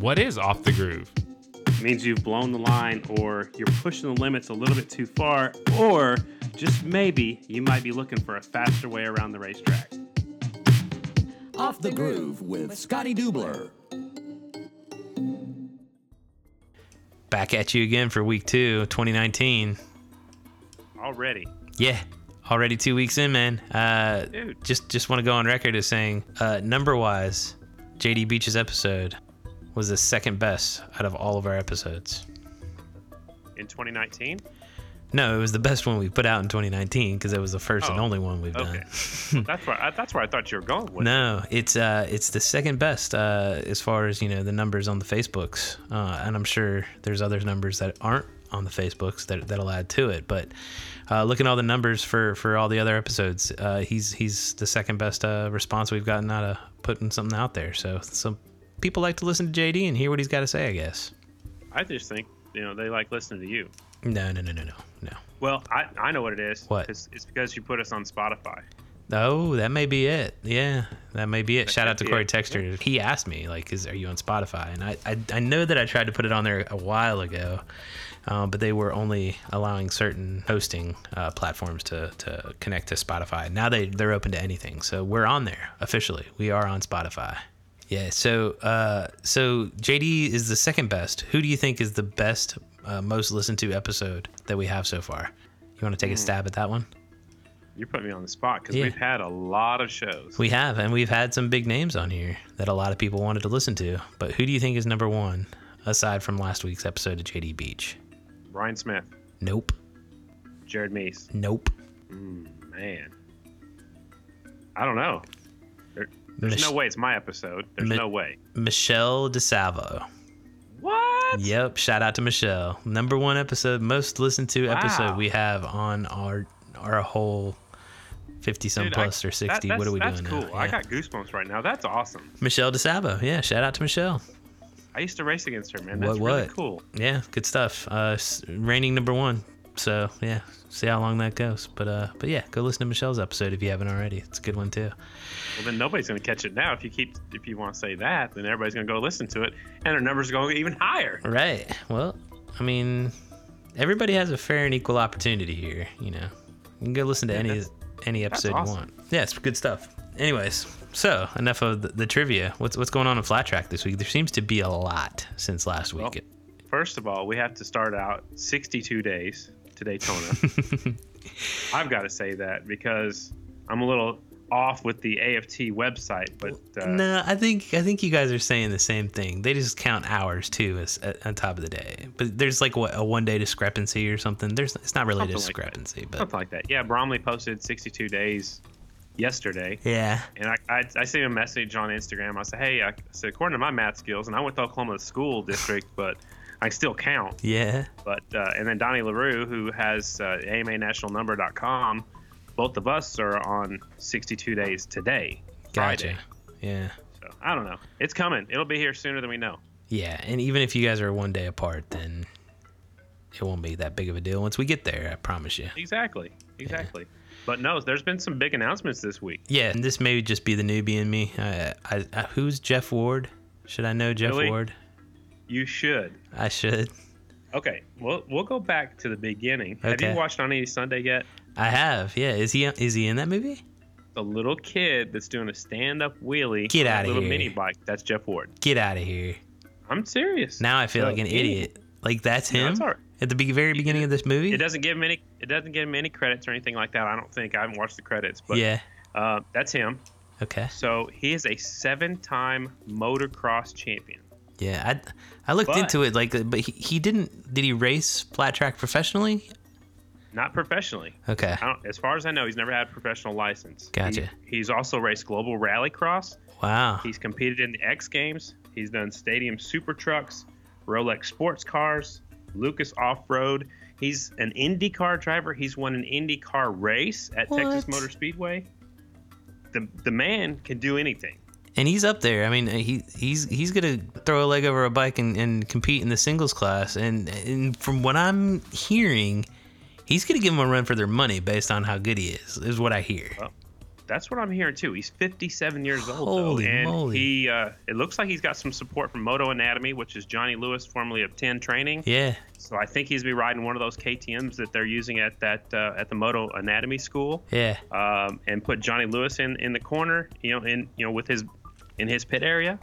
What is off the groove? It means you've blown the line or you're pushing the limits a little bit too far, or just maybe you might be looking for a faster way around the racetrack. Off the Groove with Scotty Dubler. Back at you again for week two, 2019. Already. Yeah, already two weeks in, man. Uh, Dude. just just want to go on record as saying, uh, number wise, JD Beach's episode was the second best out of all of our episodes. In 2019? No, it was the best one we put out in 2019 because it was the first and Oh, only one we've Okay. done. Well, that's where I, that's where I thought you were going with. No, it's uh, it's the second best uh, as far as you know the numbers on the Facebooks, uh, and I'm sure there's other numbers that aren't on the Facebooks that that'll add to it. But uh, looking at all the numbers for for all the other episodes, uh, he's he's the second best uh, response we've gotten out of putting something out there. So some people like to listen to JD and hear what he's got to say. I guess. I just think you know they like listening to you. No, no, no, no, no, no. Well, I, I know what it is. What? It's, it's because you put us on Spotify. Oh, that may be it. Yeah, that may be it. Shout out to Corey it. Texter. He asked me like, "Is are you on Spotify?" And I, I, I know that I tried to put it on there a while ago, um, but they were only allowing certain hosting uh, platforms to, to connect to Spotify. Now they they're open to anything, so we're on there officially. We are on Spotify. Yeah. So uh, so JD is the second best. Who do you think is the best, uh, most listened to episode that we have so far? You want to take a stab at that one? You're putting me on the spot because Yeah. we've had a lot of shows. We have, and we've had some big names on here that a lot of people wanted to listen to. But who do you think is number one, aside from last week's episode of JD Beach? Bryan Smith, Nope. Jared Meese. Nope. Man, I don't know. There, there's Mich- no way it's my episode. There's Mi- no way. Michelle DeSalvo. What? Yep. Shout out to Michelle. Number one episode, most listened to episode we have on our our whole fifty some Dude, I- plus or sixty. that's, what are we that's doing cool. now? I got goosebumps right now. That's awesome. Michelle DeSalvo. Yeah. Shout out to Michelle. I used to race against her, man. What, That's really cool. Yeah, good stuff. Uh, reigning number one. So yeah, see how long that goes. But uh, but yeah, go listen to Michelle's episode if you haven't already. It's a good one too. Well, then nobody's going to catch it now. If you keep, if you want to say that, then everybody's going to go listen to it, and our numbers are going even higher. Right. Well, I mean, everybody has a fair and equal opportunity here. You know, you can go listen to any any episode awesome. you want. Yeah, it's good stuff. Anyways, so enough of the, the trivia. What's what's going on in flat track this week? There seems to be a lot since last week. Well, First of all, we have to start out 62 days to Daytona. I've got to say that because I'm a little off with the AFT website, but uh, no, I think I think you guys are saying the same thing. They just count hours too as at, on top of the day. But there's like what a one day discrepancy or something. There's it's not really a Something like discrepancy, but something like that. Yeah, Bromley posted 62 days yesterday, yeah, and I, I, I sent a message on Instagram. I said, hey, I said, according to my math skills, and I went to Oklahoma School District, but I still count. yeah, But uh, and then Donnie Larue, who has uh, AMANationalNumber.com, both of us are on 62 days today. gotcha. Friday. Yeah, So I don't know. It's coming. It'll be here sooner than we know. yeah. And even if you guys are one day apart, then it won't be that big of a deal once we get there. I promise you. Exactly. Exactly. But no, there's been some big announcements this week. Yeah, and this may just be the newbie in me. I, I, I, who's Jeff Ward? Should I know Jeff Really? Ward? You should. I should. Okay, we'll we'll go back to the beginning. Have you watched On Any Sunday yet? I have. Yeah. Is he is he in that movie? The little kid that's doing a stand-up wheelie, Get on a outta little here. mini bike. That's Jeff Ward. Get out of here. I'm serious. Now I feel So, like an idiot. Like that's him right. at the be- very beginning of this movie. It doesn't give him any. It doesn't give him any credits or anything like that. I don't think I haven't watched the credits, but yeah. uh, that's him. Okay. So he is a seven-time motocross champion. Yeah. I I looked But- into it like, but he, he didn't. Did he race flat track professionally? Not professionally. Okay. As far as I know, he's never had a professional license. Gotcha. He- he's also raced global rallycross. Wow. He's competed in the X Games. He's done stadium super trucks, Rolex sports cars, Lucas Off Road. He's an IndyCar driver. He's won an IndyCar race at Texas Motor Speedway. The the man can do anything. And he's up there. I mean, he he's he's gonna throw a leg over a bike and, and compete in the singles class. And and from what I'm hearing, he's gonna give them a run for their money based on how good he is. Is what I hear. Well, That's what I'm hearing too. He's 57 years old Holy though, and moly. he uh, it looks like he's got some support from Moto Anatomy, which is Johnny Lewis, formerly of 10 Training. Yeah. So I think he's be riding one of those KTM's that they're using at that uh, at the Moto Anatomy school, Yeah. um, and put Johnny Lewis in in the corner, you know, in you know with his in his pit area.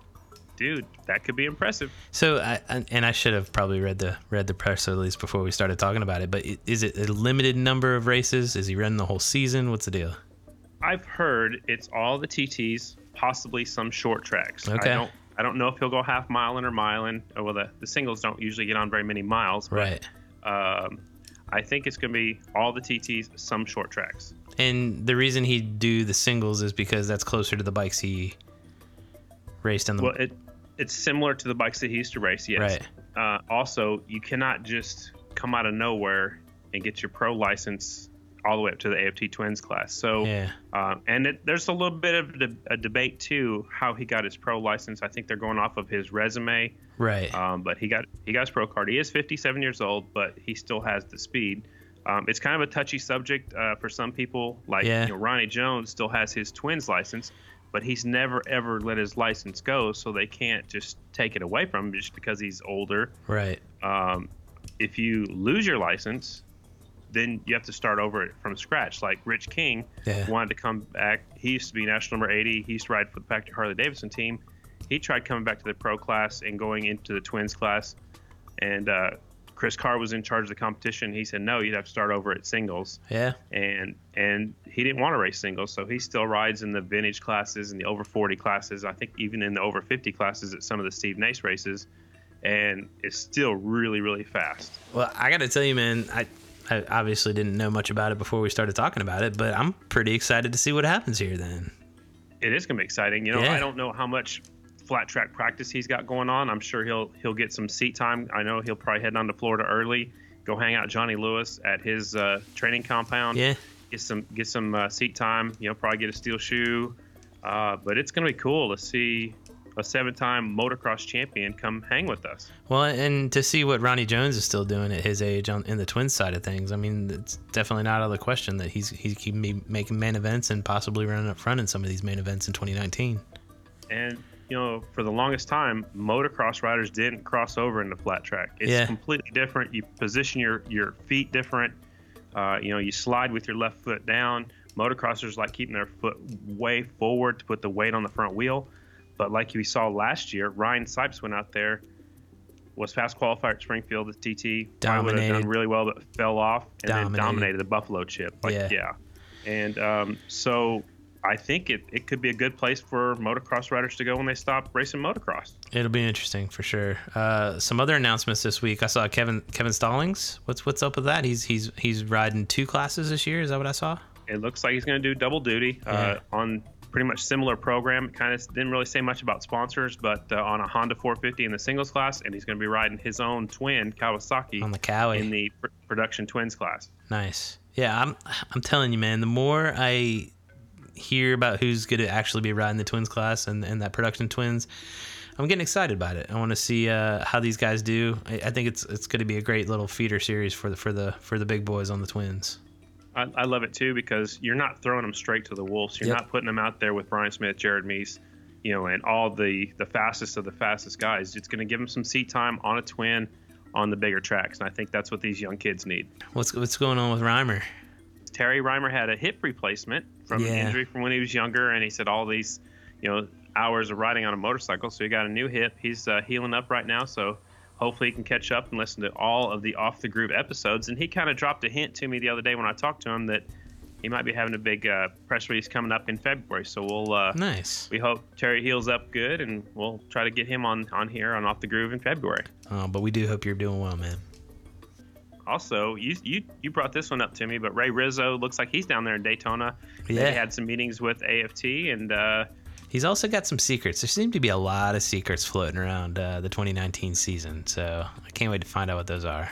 Dude, that could be impressive. So, I, and I should have probably read the read the press release before we started talking about it. But is it a limited number of races? Is he running the whole season? What's the deal? I've heard it's all the TTs, possibly some short tracks. Okay. I don't I don't know if he'll go half mile in or mile in. Oh, Well, the, the singles don't usually get on very many miles. but, Right. Um, I think it's going to be all the TTs, some short tracks. And the reason he'd do the singles is because that's closer to the bikes he raced on the. Well, it it's similar to the bikes that he used to race. Yes. Uh, also, you cannot just come out of nowhere and get your pro license all the way up to the AFT Twins class. So, Yeah. uh, and it, there's a little bit of de- a debate too how he got his pro license. I think they're going off of his resume. right. Um, but he got he got his pro card. He is 57 years old, but he still has the speed. Um, it's kind of a touchy subject uh, for some people. Like Yeah. you know, Ronnie Jones still has his twins license, but he's never ever let his license go, so they can't just take it away from him just because he's older. right. Um, if you lose your license, then you have to start over from scratch. Like Rich King Yeah. wanted to come back. He used to be national number 80. He used to ride for the factory Harley Davidson team. He tried coming back to the pro class and going into the twins class. And uh, Chris Carr was in charge of the competition. He said, no, you'd have to start over at singles. Yeah. And and he didn't want to race singles, so he still rides in the vintage classes and the over 40 classes. I think even in the over 50 classes at some of the Steve Nace races. And it's still really, really fast. Well, I got to tell you, man, I, I obviously didn't know much about it before we started talking about it, but I'm pretty excited to see what happens here then. it is going to be exciting. You know, Yeah. I don't know how much flat track practice he's got going on. I'm sure he'll he'll get some seat time. I know he'll probably head down to Florida early, go hang out Johnny Lewis at his uh, training compound. Yeah. Get some get some uh, seat time. You know, probably get a steel shoe. Uh, but it's going to be cool to see a seven-time motocross champion come hang with us. Well, and to see what Ronnie Jones is still doing at his age on in the twins side of things, I mean, it's definitely not out of the question that he's he can be making main events and possibly running up front in some of these main events in 2019. And you know, for the longest time, motocross riders didn't cross over into flat track. It's Yeah. completely different. You position your your feet different. Uh, you know, you slide with your left foot down. Motocrossers like keeping their foot way forward to put the weight on the front wheel. But like we saw last year, Ryan Sipes went out there, was fast qualifier at Springfield at TT. Probably would have Dominated. done really well, but fell off and then Dominated. dominated the Buffalo chip. Like, Yeah. yeah. And um, so I think it, it could be a good place for motocross riders to go when they stop racing motocross. It'll be interesting for sure. Uh, some other announcements this week. I saw Kevin Kevin Stallings. What's what's up with that? He's he's he's riding two classes this year. Is that what I saw? It looks like he's going to do double duty Yeah. uh, on pretty much similar program. Kind of didn't really say much about sponsors, but uh, on a Honda 450 in the singles class, and he's going to be riding his own twin Kawasaki On the Cowie. in the pr- production twins class. Nice. Yeah, I'm I'm telling you, man. The more I hear about who's going to actually be riding the twins class and, and that production twins, I'm getting excited about it. I want to see uh, how these guys do. I, I think it's it's going to be a great little feeder series for the for the for the big boys on the twins. I, I love it too because you're not throwing them straight to the wolves. You're Yep. not putting them out there with Bryan Smith, Jared Meese, you know, and all the the fastest of the fastest guys. It's going to give them some seat time on a twin on the bigger tracks, and I think that's what these young kids need. What's what's going on with Rymer? Terry Rymer had a hip replacement from Yeah. an injury from when he was younger, and he said all these, you know, hours of riding on a motorcycle. So he got a new hip. He's uh, healing up right now, so hopefully he can catch up and listen to all of the off the groove episodes. And he kind of dropped a hint to me the other day when I talked to him that he might be having a big uh, press release coming up in February. So we'll uh, Nice. we hope Terry heals up good, and we'll try to get him on on here on off the groove in February. Uh, but we do hope you're doing well, man. Also, you you you brought this one up to me, but Ray Rizzo looks like he's down there in Daytona. Yeah. They had some meetings with AFT, and uh, He's also got some secrets. There seem to be a lot of secrets floating around uh, the 2019 season, so I can't wait to find out what those are.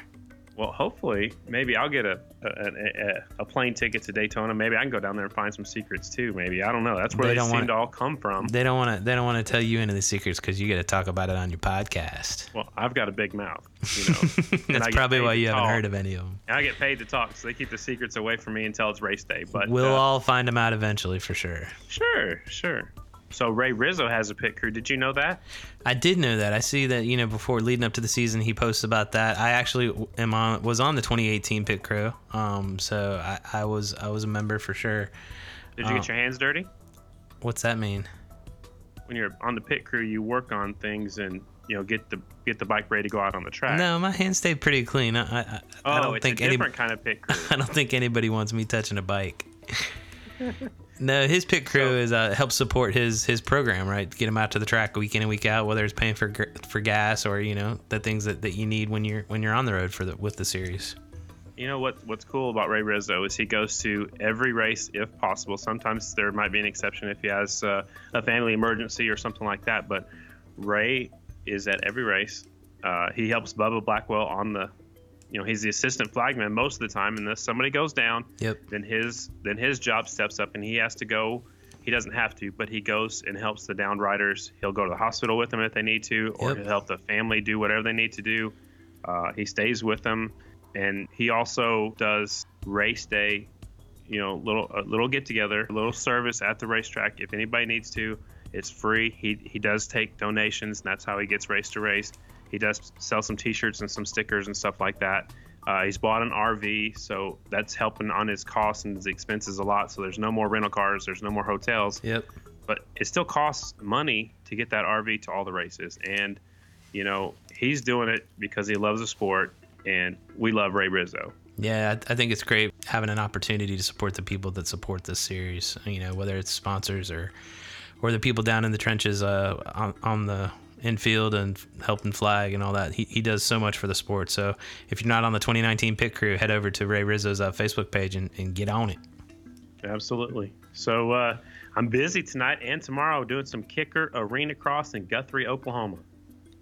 Well, hopefully, maybe I'll get a a, a a plane ticket to Daytona. Maybe I can go down there and find some secrets too. Maybe I don't know. That's where They they, seem want- to all come from. They don't want to. They don't want to tell you any of the secrets because you got to talk about it on your podcast. Well, I've got a big mouth, you know. That's probably why you haven't talk. heard of any of them. And I get paid to talk, so they keep the secrets away from me until it's race day. But We'll uh, all find them out eventually for sure. sure, sure. So Ray Rizzo has a pit crew. Did you know that? I did know that. I see that you know before leading up to the season, he posts about that. I actually am on was on the 2018 pit crew. Um, so I, I was I was a member for sure. Did you Oh. get your hands dirty? What's that mean? When you're on the pit crew, you work on things and you know get the get the bike ready to go out on the track. No, my hands stayed pretty clean. I I, oh, I don't it's think a any different kind of pit crew. I don't think anybody wants me touching a bike. no, his pit crew So- is uh, helps support his his program, right? Get him out to the track week in and week out, whether it's paying for for gas or you know the things that, that you need when you're when you're on the road for the with the series. You know what? What's cool about Ray Rizzo is he goes to every race if possible. Sometimes there might be an exception if he has uh, a family emergency or something like that. But Ray is at every race. Uh, he helps Bubba Blackwell on the, you know, he's the assistant flagman most of the time. And if somebody goes down, Yep. then his then his job steps up and he has to go. He doesn't have to, but he goes and helps the downed riders. He'll go to the hospital with them if they need to, or Yep. he'll help the family do whatever they need to do. Uh, he stays with them, and he also does race day. You know, little a little get together, a little service at the racetrack. If anybody needs to, it's free. He he does take donations, and that's how he gets race to race. He does sell some T-shirts and some stickers and stuff like that. Uh, he's bought an RV, so that's helping on his costs and his expenses a lot. So there's no more rental cars, there's no more hotels, Yep. but it still costs money to get that RV to all the races. And you know, he's doing it because he loves the sport, and we love Ray Rizzo. Yeah, I, think it's great having an opportunity to support the people that support this series. You know, whether it's sponsors or or the people down in the trenches uh, on, on the infield and helping flag and all that. He, he does so much for the sport. So if you're not on the 2019 pit crew, head over to Ray Rizzo's uh, Facebook page and, and get on it. Absolutely. So uh, I'm busy tonight and tomorrow doing some kicker arena cross in Guthrie, Oklahoma.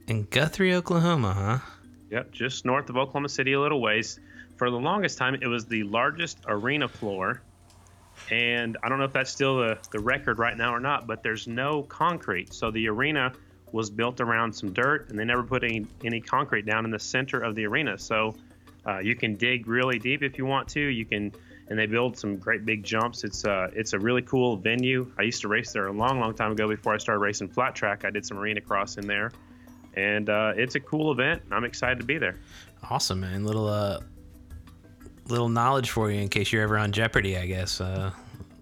In Guthrie, Oklahoma, huh? Yep, just north of Oklahoma City, a little ways. For the longest time, it was the largest arena floor. And I don't know if that's still the, the record right now or not, but there's no concrete. So the arena was built around some dirt, and they never put any, any concrete down in the center of the arena. So uh, you can dig really deep if you want to. You can, and they build some great big jumps. It's uh, it's a really cool venue. I used to race there a long, long time ago before I started racing flat track. I did some arena cross in there, and uh, it's a cool event. I'm excited to be there. Awesome, man. Little uh, little knowledge for you in case you're ever on Jeopardy, I guess. Uh,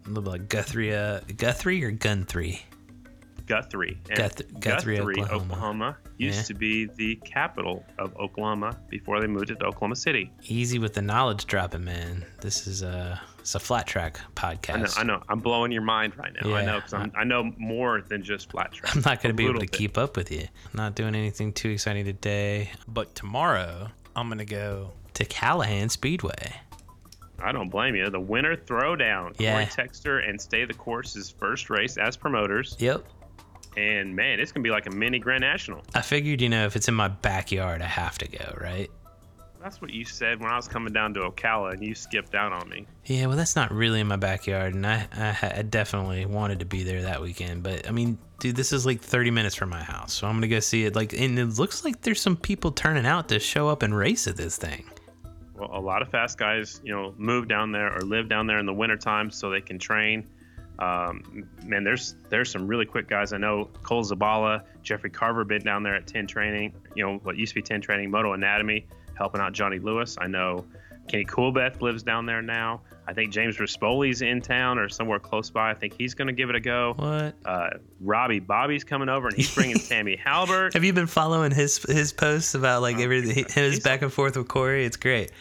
a like Guthrie, uh, Guthrie or Gunthrie. Guthrie. And Guth- Guthrie, Oklahoma. Oklahoma, used Yeah. to be the capital of Oklahoma before they moved it to Oklahoma City. Easy with the knowledge dropping, man. This is a it's a flat track I know, podcast. I know. I'm blowing your mind right now. I know because I know more than just flat track. I'm not going to be able to bit. keep up with you. Not doing anything too exciting today, but tomorrow I'm going to go to Callahan Speedway. I don't blame you. The winter throwdown. Yeah. Corey Texter and Stay the Course's first race as promoters. Yep. And man, it's gonna be like a mini Grand National. I figured, you know, if it's in my backyard, I have to go, right? That's what you said when I was coming down to Ocala, and you skipped out on me. Yeah, well, that's not really in my backyard, and I, I, I definitely wanted to be there that weekend. But I mean, dude, this is like 30 minutes from my house, so I'm gonna go see it. Like, and it looks like there's some people turning out to show up and race at this thing. Well, a lot of fast guys, you know, move down there or live down there in the wintertime so they can train. Um, man, there's there's some really quick guys. I know Cole Zabala, Jeffrey Carver been down there at 10 training, you know, what used to be 10 training, Moto Anatomy, helping out Johnny Lewis. I know Kenny Coolbeth lives down there now. I think James Rispoli's in town or somewhere close by. I think he's going to give it a go. What? Uh, Robbie Bobby's coming over and he's bringing Tammy Halbert. Have you been following his his posts about like everything his Oh, back and forth with Corey? It's great.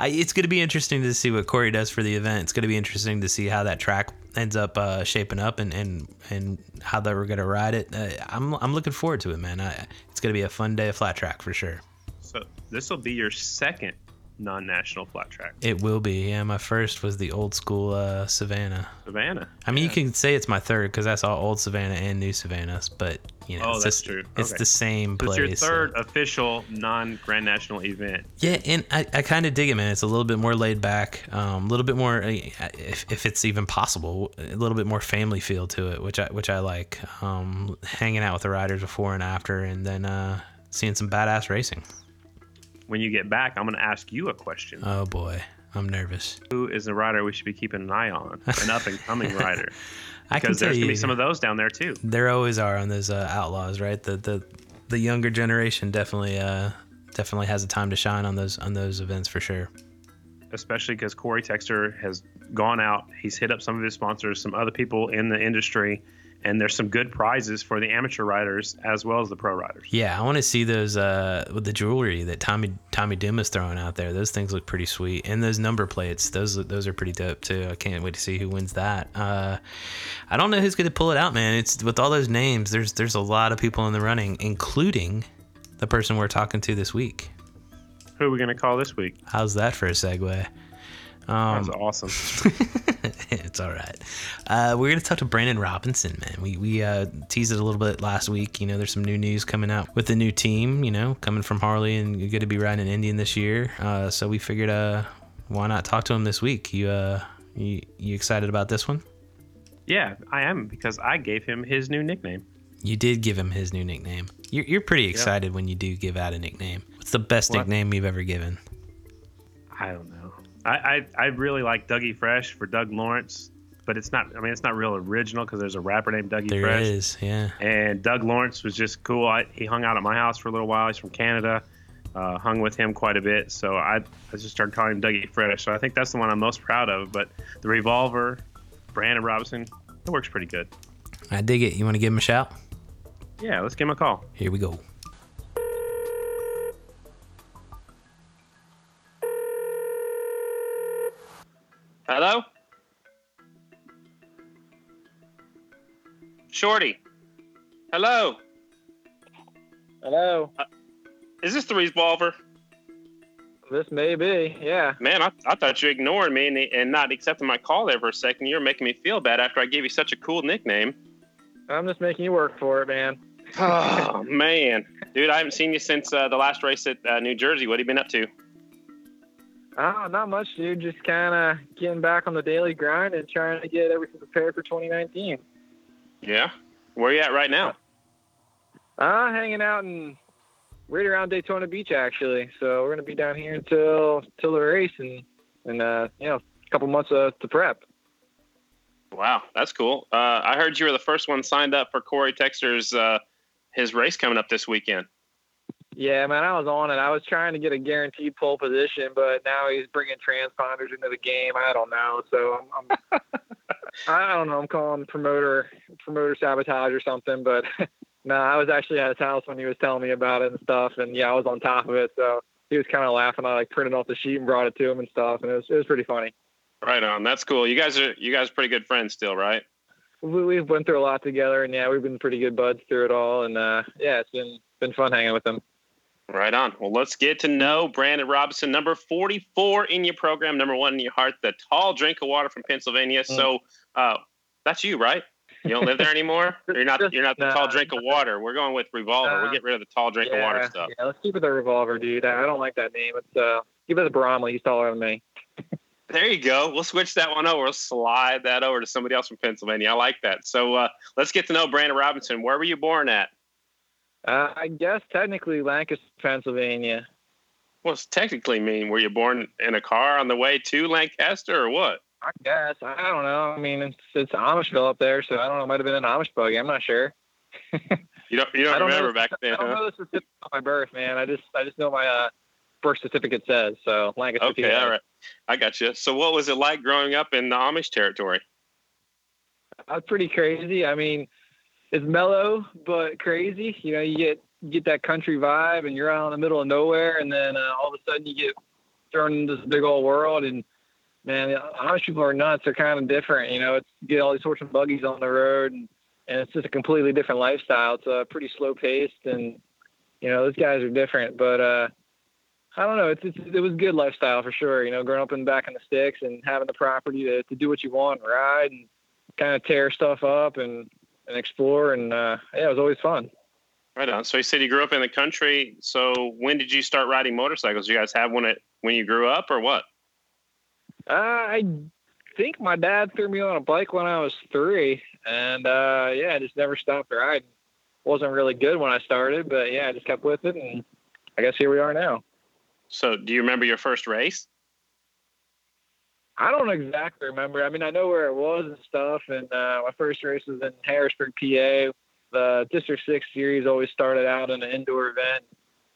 I, it's going to be interesting to see what Corey does for the event. It's going to be interesting to see how that track ends up uh, shaping up and and and how they were to ride it. Uh, I'm I'm looking forward to it, man. I, it's to be a fun day of flat track for sure. So this will be your second non-national flat track. It will be. Yeah, my first was the old school uh, Savannah. Savannah. I mean, you can say it's my third because that's all old Savannah and new Savannahs, but you know, Oh, it's that's just- true. It's Okay. the same So place. it's your so- third official non-Grand National event. Yeah, and I, I kind of dig it, man. It's a little bit more laid back, um, a little bit more, uh, if, if it's even possible, a little bit more family feel to it, which I which I like. Um, hanging out with the riders before and after, and then uh, seeing some badass racing. When you get back, I'm going to ask you a question. Oh boy, I'm nervous. Who is the rider we should be keeping an eye on? An up-and-coming rider. I can Because there's going to be some of those down there too. there always are on those uh, outlaws, right? The the the younger generation definitely uh, definitely has a time to shine on those on those events for sure. especially because Corey Texter has gone out. He's hit up some of his sponsors, some other people in the industry, and there's some good prizes for the amateur riders as well as the pro riders. Yeah, I want to see those uh, with the jewelry that Tommy Tommy Duma's throwing out there. Those things look pretty sweet, and those number plates. Those those are pretty dope too. I can't wait to see who wins that. Uh, I don't know who's going to pull it out, man. It's with all those names. There's there's a lot of people in the running, including the person we're talking to this week. Who are we going to call this week? How's that for a segue? That Um, was awesome. it's all right. Uh, we're gonna talk to Brandon Robinson, man. We we uh, teased it a little bit last week. You know, there's some new news coming out with the new team. You know, coming from Harley, and you're gonna be riding an Indian this year. Uh, so we figured, uh, why not talk to him this week? You uh, you, you excited about this one? yeah, I am because I gave him his new nickname. You did give him his new nickname. You're you're pretty excited when you do give out a nickname. What's the best What? nickname you've ever given? I don't know. I, I, I really like Dougie Fresh for Doug Lawrence, but it's not. I mean, it's not real original because there's a rapper named Dougie There Fresh. is, yeah. And Doug Lawrence was just cool. I, he hung out at my house for a little while. He's from Canada. Uh, hung with him quite a bit. So I, I just started calling him Dougie Fresh. So I think that's the one I'm most proud of. But the Revolver, Brandon Robinson, it works pretty good. I dig it. You want to give him a shout? Yeah, let's give him a call. Here we go. Hello? Shorty. Hello. Hello. Is this the Revolver? This may be, yeah. Man, I, I thought you ignored me and, and not accepting my call there for a second. You're making me feel bad after I gave you such a cool nickname. I'm just making you work for it, man. Oh, man. Dude, I haven't seen you since uh, the last race at uh, New Jersey. What have you been up to? Oh, not much, dude. Just kind of getting back on the daily grind and trying to get everything prepared for 2019. Yeah. Where you at right now? Uh, hanging out and right around Daytona Beach, actually. So we're gonna be down here until till the race and and uh, you know, a couple months uh, to prep. Wow, that's cool. Uh, I heard you were the first one signed up for Corey Texter's uh, his race coming up this weekend. Yeah, man, I was on it. I was trying to get a guaranteed pole position, but now he's bringing transponders into the game. I don't know. So I'm, I'm I don't know. I'm calling promoter promoter sabotage or something. But no, I was actually at his house when he was telling me about it and stuff. And yeah, I was on top of it. So he was kind of laughing. I like printed off the sheet and brought it to him and stuff. And it was it was pretty funny. Right on. That's cool. You guys are you guys are pretty good friends still, right? We, we've went through a lot together, and yeah, we've been pretty good buds through it all. And uh, yeah, it's been been fun hanging with him. Right on. Well, let's get to know Brandon Robinson, number 44 in your program, number one in your heart, the tall drink of water from Pennsylvania. So uh, that's you, right? You don't live there anymore? You're not you're not the Nah. tall drink of water. We're going with Revolver. We'll Nah. get rid of the tall drink of water stuff. Yeah, let's keep it the revolver, dude. I don't like that name. It's uh, give it the Bromley. He's taller than me. There you go. We'll switch that one over. We'll slide that over to somebody else from Pennsylvania. I like that. So uh, let's get to know Brandon Robinson. Where were you born at? Uh, I guess technically Lancaster, Pennsylvania. What's technically mean? Were you born in a car on the way to Lancaster or what? I guess I don't know. I mean, it's it's Amishville up there, so I don't know. It might have been an Amish buggy. I'm not sure. You don't you don't, I don't remember know. back then, I don't huh? know the certificate of my birth, man. I just I just know my uh, birth certificate says so. Lancaster. Okay, all right. I got you. So what was it like growing up in the Amish territory? That's pretty crazy. I mean, it's mellow but crazy. You know, you get get that country vibe, and you're out in the middle of nowhere, and then uh, all of a sudden you get thrown into this big old world. And man, Amish people are nuts. They're kind of different. You know, it's you get all these horse and buggies on the road, and and it's just a completely different lifestyle. It's uh, pretty slow paced, and you know those guys are different. But uh, I don't know. It's, it's it was good lifestyle for sure. You know, growing up in back in the sticks and having the property to, to do what you want, ride and kind of tear stuff up and and explore. And uh, yeah, it was always fun. Right on. So you said you grew up in the country. So when did you start riding motorcycles? You guys have one at when you grew up, or what? Uh, I think my dad threw me on a bike when I was three, and uh, yeah, I just never stopped riding. wasn't really good when I started, but yeah, I just kept with it, and I guess here we are now. So, do you remember your first race? I don't exactly remember. I mean, I know where it was and stuff, and uh, my first race was in Harrisburg, PA. The District Six Series always started out in an indoor event,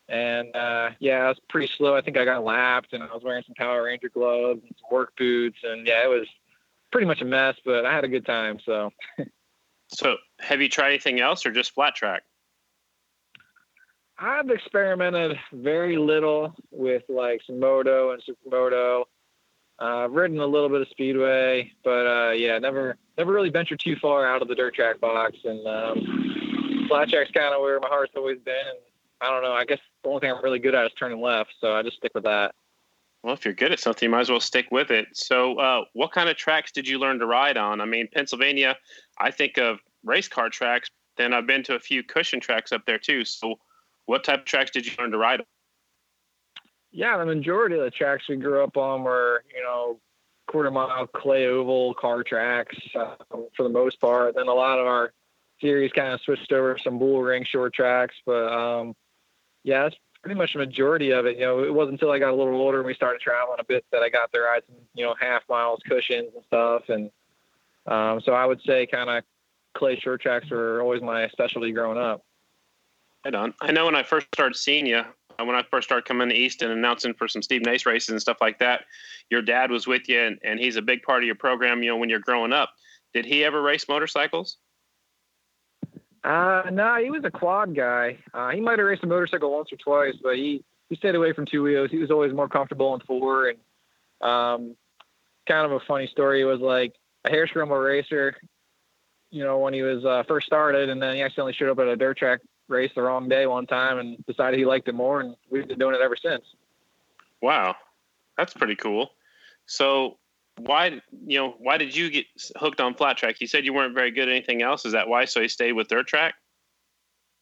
and uh, yeah, I was pretty slow. I think I got lapped, and I was wearing some Power Ranger gloves and some work boots, and yeah, it was pretty much a mess, but I had a good time. So. so, have you tried anything else, or just flat track? I've experimented very little with like some moto and supermoto. I've ridden a little bit of speedway, but uh, yeah, never never really ventured too far out of the dirt track box. And um, flat track's kind of where my heart's always been. And I don't know. I guess the only thing I'm really good at is turning left, so I just stick with that. Well, if you're good at something, you might as well stick with it. So, uh, what kind of tracks did you learn to ride on? I mean, Pennsylvania, I think of race car tracks. Then I've been to a few cushion tracks up there too. So, what type of tracks did you learn to ride on? Yeah, the majority of the tracks we grew up on were, you know, quarter mile clay oval car tracks uh, for the most part. Then a lot of our series kind of switched over some bull ring short tracks, but um, yeah, that's pretty much the majority of it. You know, it wasn't until I got a little older and we started traveling a bit that I got ride some, you know, half miles, cushions and stuff. And um, so I would say kind of clay short tracks were always my specialty growing up. Right on. I know when I first started seeing you, when I first started coming to East and announcing for some Steve Nace races and stuff like that, your dad was with you and, and he's a big part of your program, you know, when you're growing up. Did he ever race motorcycles? Uh, no, he was a quad guy. Uh, he might have raced a motorcycle once or twice, but he, he stayed away from two wheels. He was always more comfortable in four. And um, kind of a funny story was like a hare scramble racer, you know, when he was uh, first started, and then he accidentally showed up at a dirt track race the wrong day one time and decided he liked it more, and we've been doing it ever since. Wow, that's pretty cool. So why you know why did you get hooked on flat track? You said you weren't very good at anything else. Is that why? So you stayed with dirt track?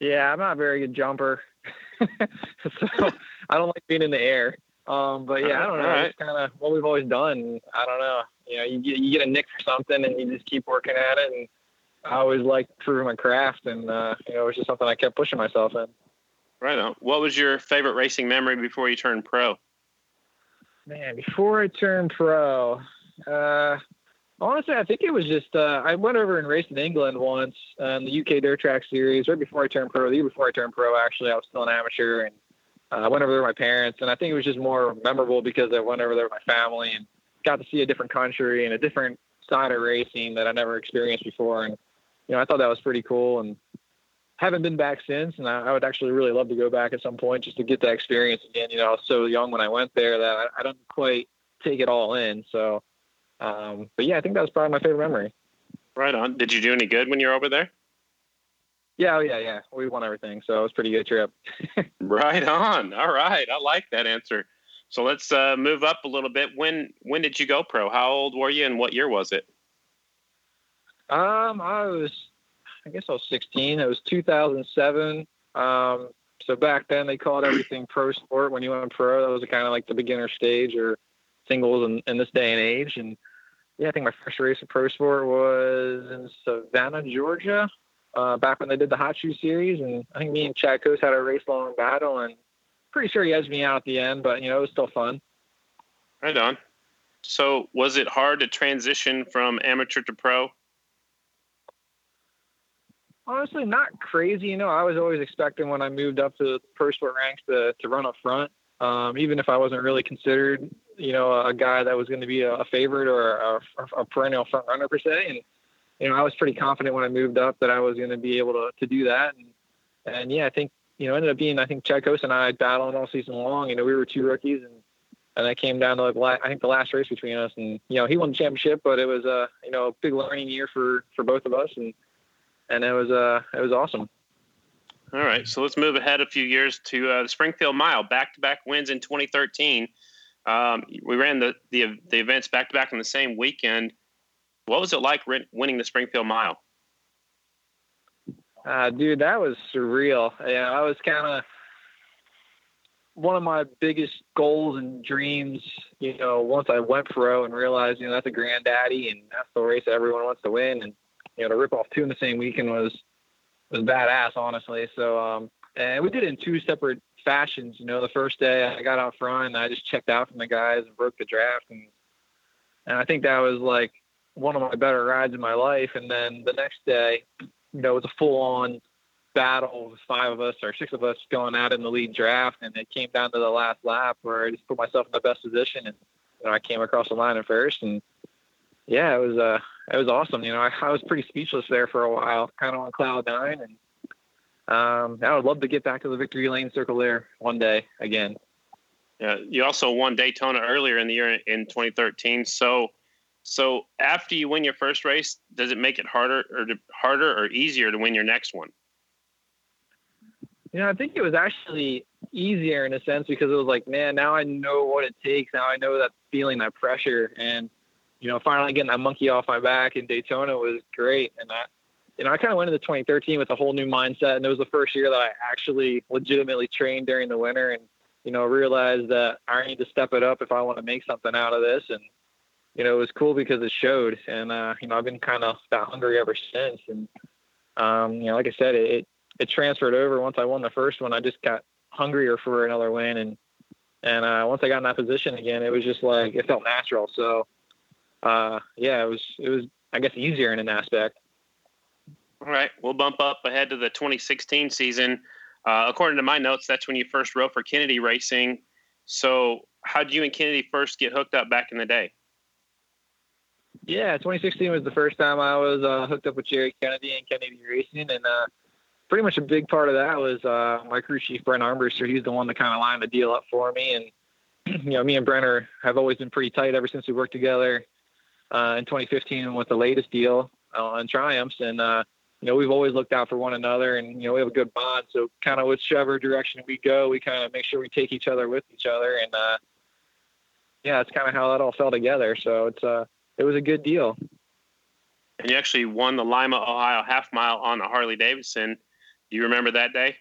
Yeah, I'm not a very good jumper, so I don't like being in the air. Um, but yeah, I don't know. Right. It's kind of what we've always done. I don't know. You know, you get you get a nick for something, and you just keep working at it. And I always liked proving my craft, and uh, you know, it was just something I kept pushing myself in. Right on. What was your favorite racing memory before you turned pro? Man, before I turned pro, uh, honestly, I think it was just uh, I went over and raced in England once in the UK Dirt Track Series right before I turned pro. The year before I turned pro, actually, I was still an amateur, and uh, I went over there with my parents, and I think it was just more memorable because I went over there with my family and got to see a different country and a different side of racing that I never experienced before, and you know I thought that was pretty cool, and haven't been back since, and I, I, would actually really love to go back at some point just to get that experience again. You know, I was so young when I went there that I, I don't quite take it all in. So um, but yeah, I think that was probably my favorite memory. Right on. Did you do any good when you were over there? Yeah, oh yeah, yeah. We won everything, so it was a pretty good trip. right on. All right, I like that answer. So let's uh, move up a little bit. When when did you go pro? How old were you, and what year was it? Um, I was, I guess I was 16. It was 2007. Um, so back then they called everything pro sport. When you went pro, that was kind of like the beginner stage or singles in, in this day and age. And yeah, I think my first race of pro sport was in Savannah, Georgia, uh, back when they did the Hot Shoe Series. And I think me and Chad Cose had a race long battle, and pretty sure he edged me out at the end, but you know it was still fun. Right on. So, was it hard to transition from amateur to pro? Honestly, not crazy. You know, I was always expecting when I moved up to pro sport ranks to to run up front. Um, even if I wasn't really considered you know, a guy that was going to be a, a favorite or a, a, perennial front runner per se. And, you know, I was pretty confident when I moved up that I was going to be able to, to do that. And, and yeah, I think, you know, ended up being, I think Chad Cose and I battling all season long. You know, we were two rookies and, and that came down to like, I think the last race between us and, you know, he won the championship, but it was a, you know, a big learning year for, for both of us. And, and it was, uh, it was awesome. All right, so let's move ahead a few years to uh, the Springfield Mile, back-to-back wins in 2013. Um, we ran the, the the events back-to-back on the same weekend. What was it like winning the Springfield Mile? Uh, dude, that was surreal. Yeah, I was kind of one of my biggest goals and dreams. You know, once I went pro and realized, you know, that's a granddaddy and that's the race everyone wants to win, and you know, to rip off two in the same weekend was was badass, honestly. So, um, and we did it in two separate fashions. You know, the first day I got out front and I just checked out from the guys and broke the draft, and and I think that was like one of my better rides in my life. And then the next day, you know, it was a full on battle with five of us or six of us going out in the lead draft, and it came down to the last lap where I just put myself in the best position, and you know, I came across the line at first, and yeah, it was uh, it was awesome. You know, I, I was pretty speechless there for a while, kind of on cloud nine, and um, I would love to get back to the victory lane circle there one day again. Yeah, you also won Daytona earlier in the year in 2013. So, so after you win your first race, does it make it harder or to, harder or easier to win your next one? You know, I think it was actually easier in a sense because it was like, man, now I know what it takes. Now I know that feeling, that pressure, and you know, finally getting that monkey off my back in Daytona was great. And I, you know, I kind of went into 2013 with a whole new mindset, and it was the first year that I actually legitimately trained during the winter, and you know, realized that I need to step it up if I want to make something out of this. And you know, it was cool because it showed, and uh, you know, I've been kind of that hungry ever since. And um, you know, like I said, it it transferred over once I won the first one. I just got hungrier for another win, and and uh, once I got in that position again, it was just like it felt natural. So uh, yeah, it was it was I guess easier in an aspect. All right, we'll bump up ahead to the 2016 season. Uh, according to my notes, that's when you first rode for Kennedy Racing. So, how did you and Kennedy first get hooked up back in the day? Yeah, 2016 was the first time I was uh, hooked up with Jerry Kennedy and Kennedy Racing, and uh, pretty much a big part of that was uh, my crew chief Brent Armbruster. He's the one that kind of lined the deal up for me, and you know, me and Brenner have always been pretty tight ever since we worked together uh, in 2015 with the latest deal uh, on Triumphs, and uh, you know we've always looked out for one another, and you know we have a good bond. So kind of whichever direction we go, we kind of make sure we take each other with each other, and uh, yeah, that's kind of how that all fell together. So it's uh it was a good deal. And you actually won the Lima, Ohio half mile on the Harley Davidson. Do you remember that day?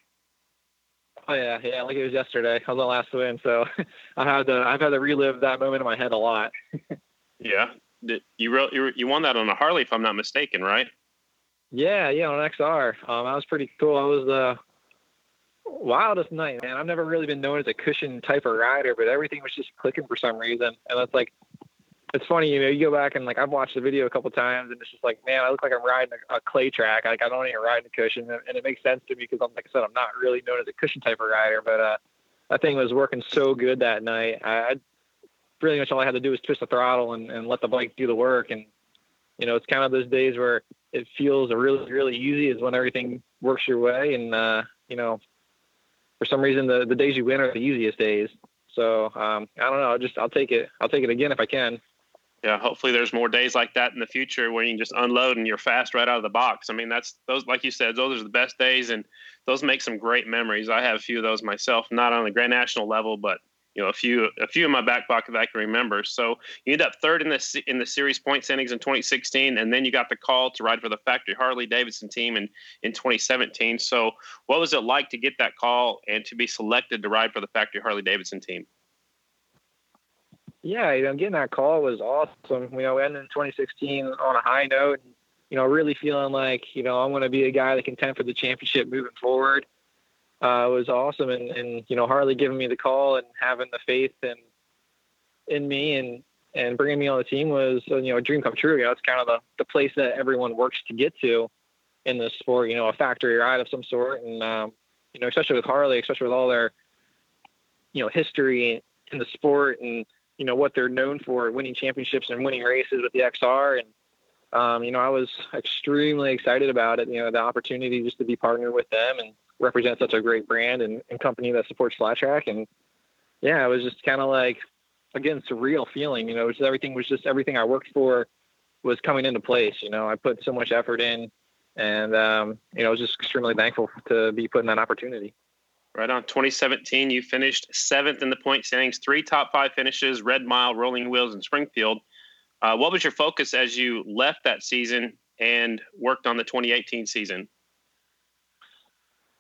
Oh yeah, yeah, like it was yesterday. I was the last win, so I had to I've had to relive that moment in my head a lot. yeah, you wrote you, you won that on a Harley, if I'm not mistaken, right? Yeah, yeah, on XR. Um, that was pretty cool. I was the wildest night, man. I've never really been known as a cushion type of rider, but everything was just clicking for some reason. And it's like, it's funny, you know, you go back and like I've watched the video a couple times, and it's just like, man, I look like I'm riding a, a clay track. Like I don't even ride a cushion, and, and it makes sense to me because I'm like I said, I'm not really known as a cushion type of rider, but uh, that thing was working so good that night. I, pretty much all I had to do was twist the throttle and, and let the bike do the work. And, you know, it's kind of those days where it feels really, really easy is when everything works your way. And, uh, you know, for some reason, the, the days you win are the easiest days. So, um, I don't know. I'll just, I'll take it. I'll take it again if I can. Yeah. Hopefully there's more days like that in the future where you can just unload and you're fast right out of the box. I mean, that's those, like you said, those are the best days and those make some great memories. I have a few of those myself, not on the grand national level, but you know a few a few in my back pocket that I can remember. So you end up third in the in the series point standings in 2016, and then you got the call to ride for the factory Harley Davidson team in in 2017. So what was it like to get that call and to be selected to ride for the factory Harley Davidson team? Yeah, you know, getting that call was awesome. You know, ending 2016 on a high note. You know, really feeling like you know I'm going to be a guy that can contend for the championship moving forward uh, was awesome. And, and, you know, Harley giving me the call and having the faith in, in me and, and bringing me on the team was, you know, a dream come true. You know, it's kind of the, the place that everyone works to get to in the sport, you know, a factory ride of some sort. And, um, you know, especially with Harley, especially with all their, you know, history in the sport and, you know, what they're known for winning championships and winning races with the XR. And, um, you know, I was extremely excited about it, you know, the opportunity just to be partnered with them and, represent such a great brand and, and company that supports flat track. And yeah, it was just kind of like, again, surreal feeling, you know, just everything was just everything I worked for was coming into place. You know, I put so much effort in and um, you know, I was just extremely thankful to be put in that opportunity. Right on. 2017, you finished seventh in the point standings, three top five finishes, Red Mile, Rolling Wheels, and Springfield. Uh, what was your focus as you left that season and worked on the 2018 season?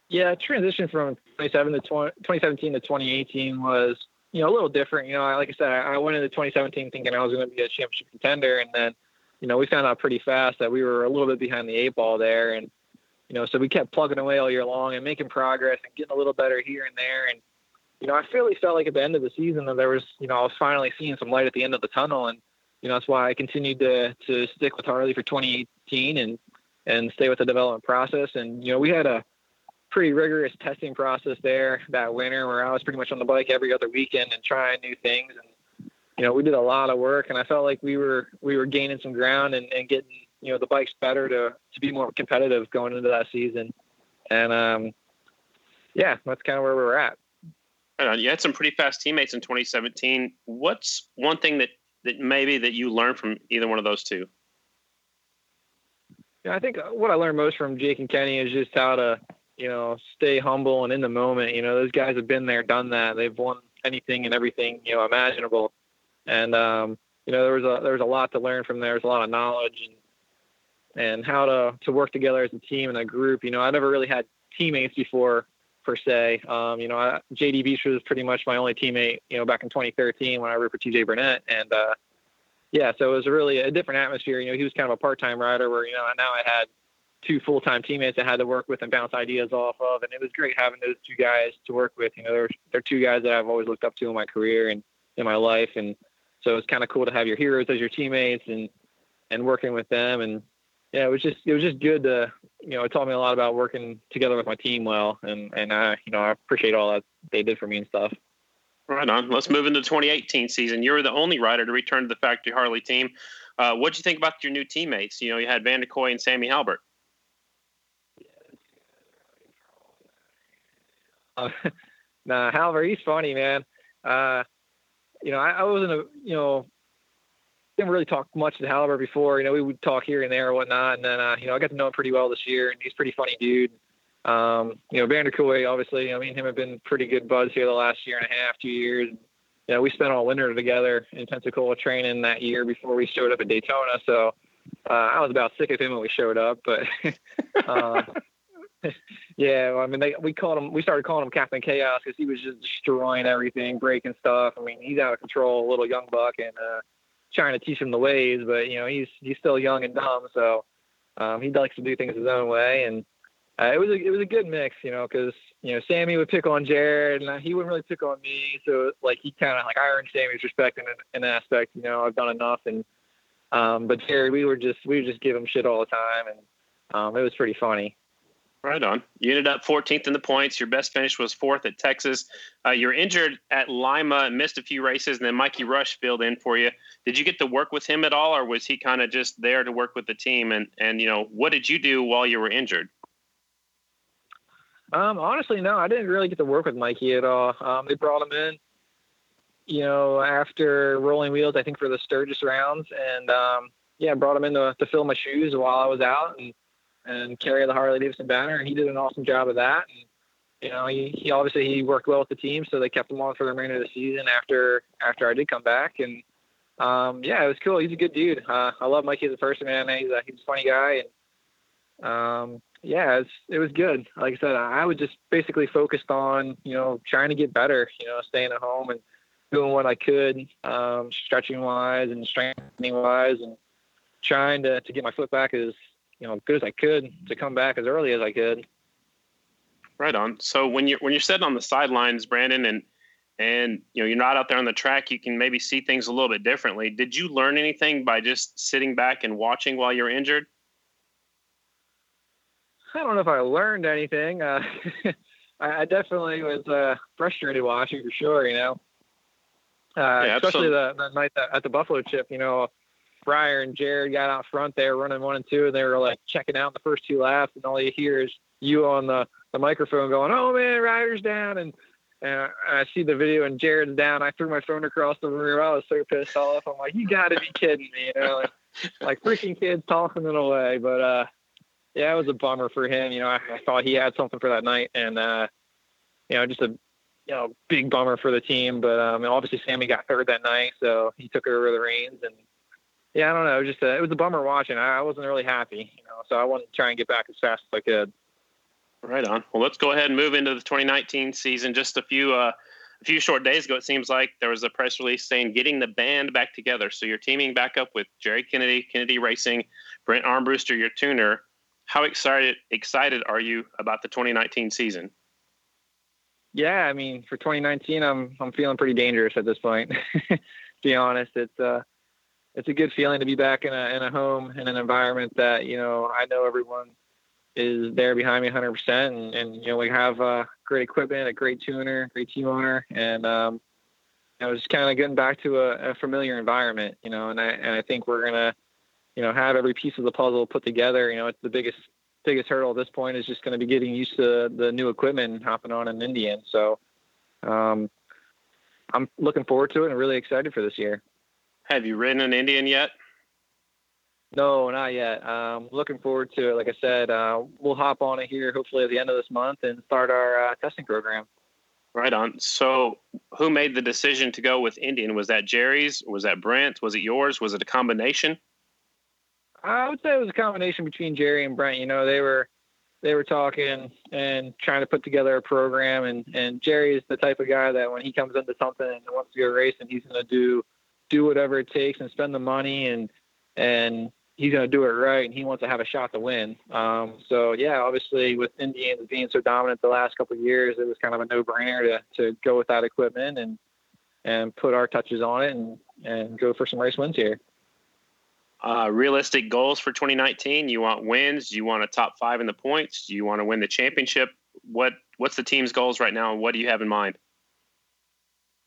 Yeah, transition from 27 to 20, 2017 to 2018 was, you know, a little different. You know, like I said, I went into 2017 thinking I was going to be a championship contender, and then, you know, we found out pretty fast that we were a little bit behind the eight ball there, and you know, so we kept plugging away all year long and making progress and getting a little better here and there. And, you know, I really felt like at the end of the season that there was, you know, I was finally seeing some light at the end of the tunnel. And, you know, that's why I continued to, to stick with Harley for 2018 and, and stay with the development process. And, you know, we had a pretty rigorous testing process there that winter where I was pretty much on the bike every other weekend and trying new things. And, you know, we did a lot of work and I felt like we were, we were gaining some ground and, and getting, you know the bike's better to to be more competitive going into that season, and um, yeah, that's kind of where we were at. Uh, you had some pretty fast teammates in 2017. What's one thing that that maybe that you learned from either one of those two? Yeah, I think what I learned most from Jake and Kenny is just how to you know stay humble and in the moment. You know, those guys have been there, done that. They've won anything and everything you know imaginable, and um, you know there was a there was a lot to learn from there. There's a lot of knowledge and and how to to work together as a team and a group. You know, I never really had teammates before per se. Um, you know, I, JD Beach was pretty much my only teammate. You know, back in 2013 when I rode for TJ Burnett, and uh, yeah, so it was really a different atmosphere. You know, he was kind of a part-time rider where you know now I had two full-time teammates I had to work with and bounce ideas off of, and it was great having those two guys to work with. You know, they're they're two guys that I've always looked up to in my career and in my life, and so it's kind of cool to have your heroes as your teammates and and working with them and yeah, it was just it was just good to you know it taught me a lot about working together with my team well, and and I you know I appreciate all that they did for me and stuff. Right on. Let's move into the 2018 season. You were the only rider to return to the factory Harley team. Uh, what did you think about your new teammates? You know, you had Van Kooi and Sammy Halbert. nah, Halbert, he's funny, man. Uh, you know, I, I wasn't a you know didn't really talk much to Halbert before. You know, we would talk here and there or whatnot. And then, uh, you know, I got to know him pretty well this year, and he's a pretty funny dude. Um, you know, Vanderkooi, obviously, I mean, him have been pretty good buds here the last year and a half, two years. You know, we spent all winter together in Pensacola training that year before we showed up at Daytona. So uh, I was about sick of him when we showed up, but uh, yeah, I mean, they, we called him, we started calling him Captain Chaos because he was just destroying everything, breaking stuff. I mean, he's out of control, a little young buck, and uh, trying to teach him the ways, but you know he's he's still young and dumb, so um, he likes to do things his own way. And uh, it was a, it was a good mix, you know, because you know Sammy would pick on Jared, and he wouldn't really pick on me. So like he kind of like I earned Sammy's respect in an aspect, you know, I've done enough, and um, but Jared, we were just we would just give him shit all the time, and um, it was pretty funny. Right on. You ended up 14th in the points. Your best finish was fourth at Texas. Uh, you're injured at Lima, missed a few races, and then Mikey Rush filled in for you. Did you get to work with him at all, or was he kind of just there to work with the team? And and you know, what did you do while you were injured? Um, honestly, no, I didn't really get to work with Mikey at all. Um, they brought him in, you know, after rolling wheels, I think for the Sturgis rounds, and um, yeah, brought him in to, to fill my shoes while I was out and and carry the Harley Davidson banner, and he did an awesome job of that. And, you know, he, he obviously he worked well with the team, so they kept him on for the remainder of the season after after I did come back. And um, yeah, it was cool. He's a good dude. Uh, I love Mikey as a person, man. He's a he's a funny guy, and um, yeah, it's, it was good. Like I said, I was just basically focused on you know trying to get better. You know, staying at home and doing what I could, um, stretching wise and strengthening wise, and trying to to get my foot back as you know, good as I could to come back as early as I could. Right on. So when you're when you're sitting on the sidelines, Brandon, and and you know you're not out there on the track, you can maybe see things a little bit differently. Did you learn anything by just sitting back and watching while you're injured? I don't know if I learned anything. Uh, I, I, definitely was uh, frustrated watching for sure. You know, uh, yeah, especially the, the night that, at the Buffalo Chip. You know, Fryer and Jared got out front there running one and two, and they were like checking out the first two laps, and all you hear is you on the, the microphone going, "Oh man, Ryder's down!" and and I see the video and Jared's down. I threw my phone across the room. I was so pissed off. I'm like, "You got to be kidding me!" You know, like, like freaking kids tossing it away. But uh, yeah, it was a bummer for him. You know, I, I thought he had something for that night, and uh, you know, just a you know big bummer for the team. But um, obviously, Sammy got hurt that night, so he took over the reins, and yeah, I don't know, it was just a, it was a bummer watching. I, I wasn't really happy, you know, so I wanted to try and get back as fast as I could. Right on. Well, let's go ahead and move into the 2019 season. Just a few uh, a few short days ago, it seems like there was a press release saying getting the band back together. So you're teaming back up with Jerry Kennedy, Kennedy Racing, Brent Armbruster, your tuner. How excited excited are you about the 2019 season? Yeah, I mean, for 2019, I'm I'm feeling pretty dangerous at this point. to be honest, it's uh, it's a good feeling to be back in a in a home in an environment that you know I know everyone is there behind me 100%. And, and you know, we have uh, great equipment, a great tuner, great team owner, and um, I was just kind of getting back to a, a, familiar environment, you know. And I and I think we're gonna, you know, have every piece of the puzzle put together. You know, it's the biggest biggest hurdle at this point is just going to be getting used to the new equipment and hopping on an Indian. So, um, I'm looking forward to it and really excited for this year. Have you ridden an Indian yet? No, not yet. Um, looking forward to it. Like I said, uh, we'll hop on it here hopefully at the end of this month and start our uh, testing program. Right on. So, who made the decision to go with Indian? Was that Jerry's? Was that Brent? Was it yours? Was it a combination? I would say it was a combination between Jerry and Brent. You know, they were they were talking and trying to put together a program. And and Jerry is the type of guy that when he comes into something and wants to go racing, he's going to do do whatever it takes and spend the money and and he's going to do it right and he wants to have a shot to win. Um, so yeah, obviously with Indians being so dominant the last couple of years, it was kind of a no brainer to, to go with that equipment and, and put our touches on it and, and go for some race wins here. Uh, realistic goals for 2019. You want wins. Do you want a top five in the points? Do you want to win the championship? What, what's the team's goals right now? What do you have in mind?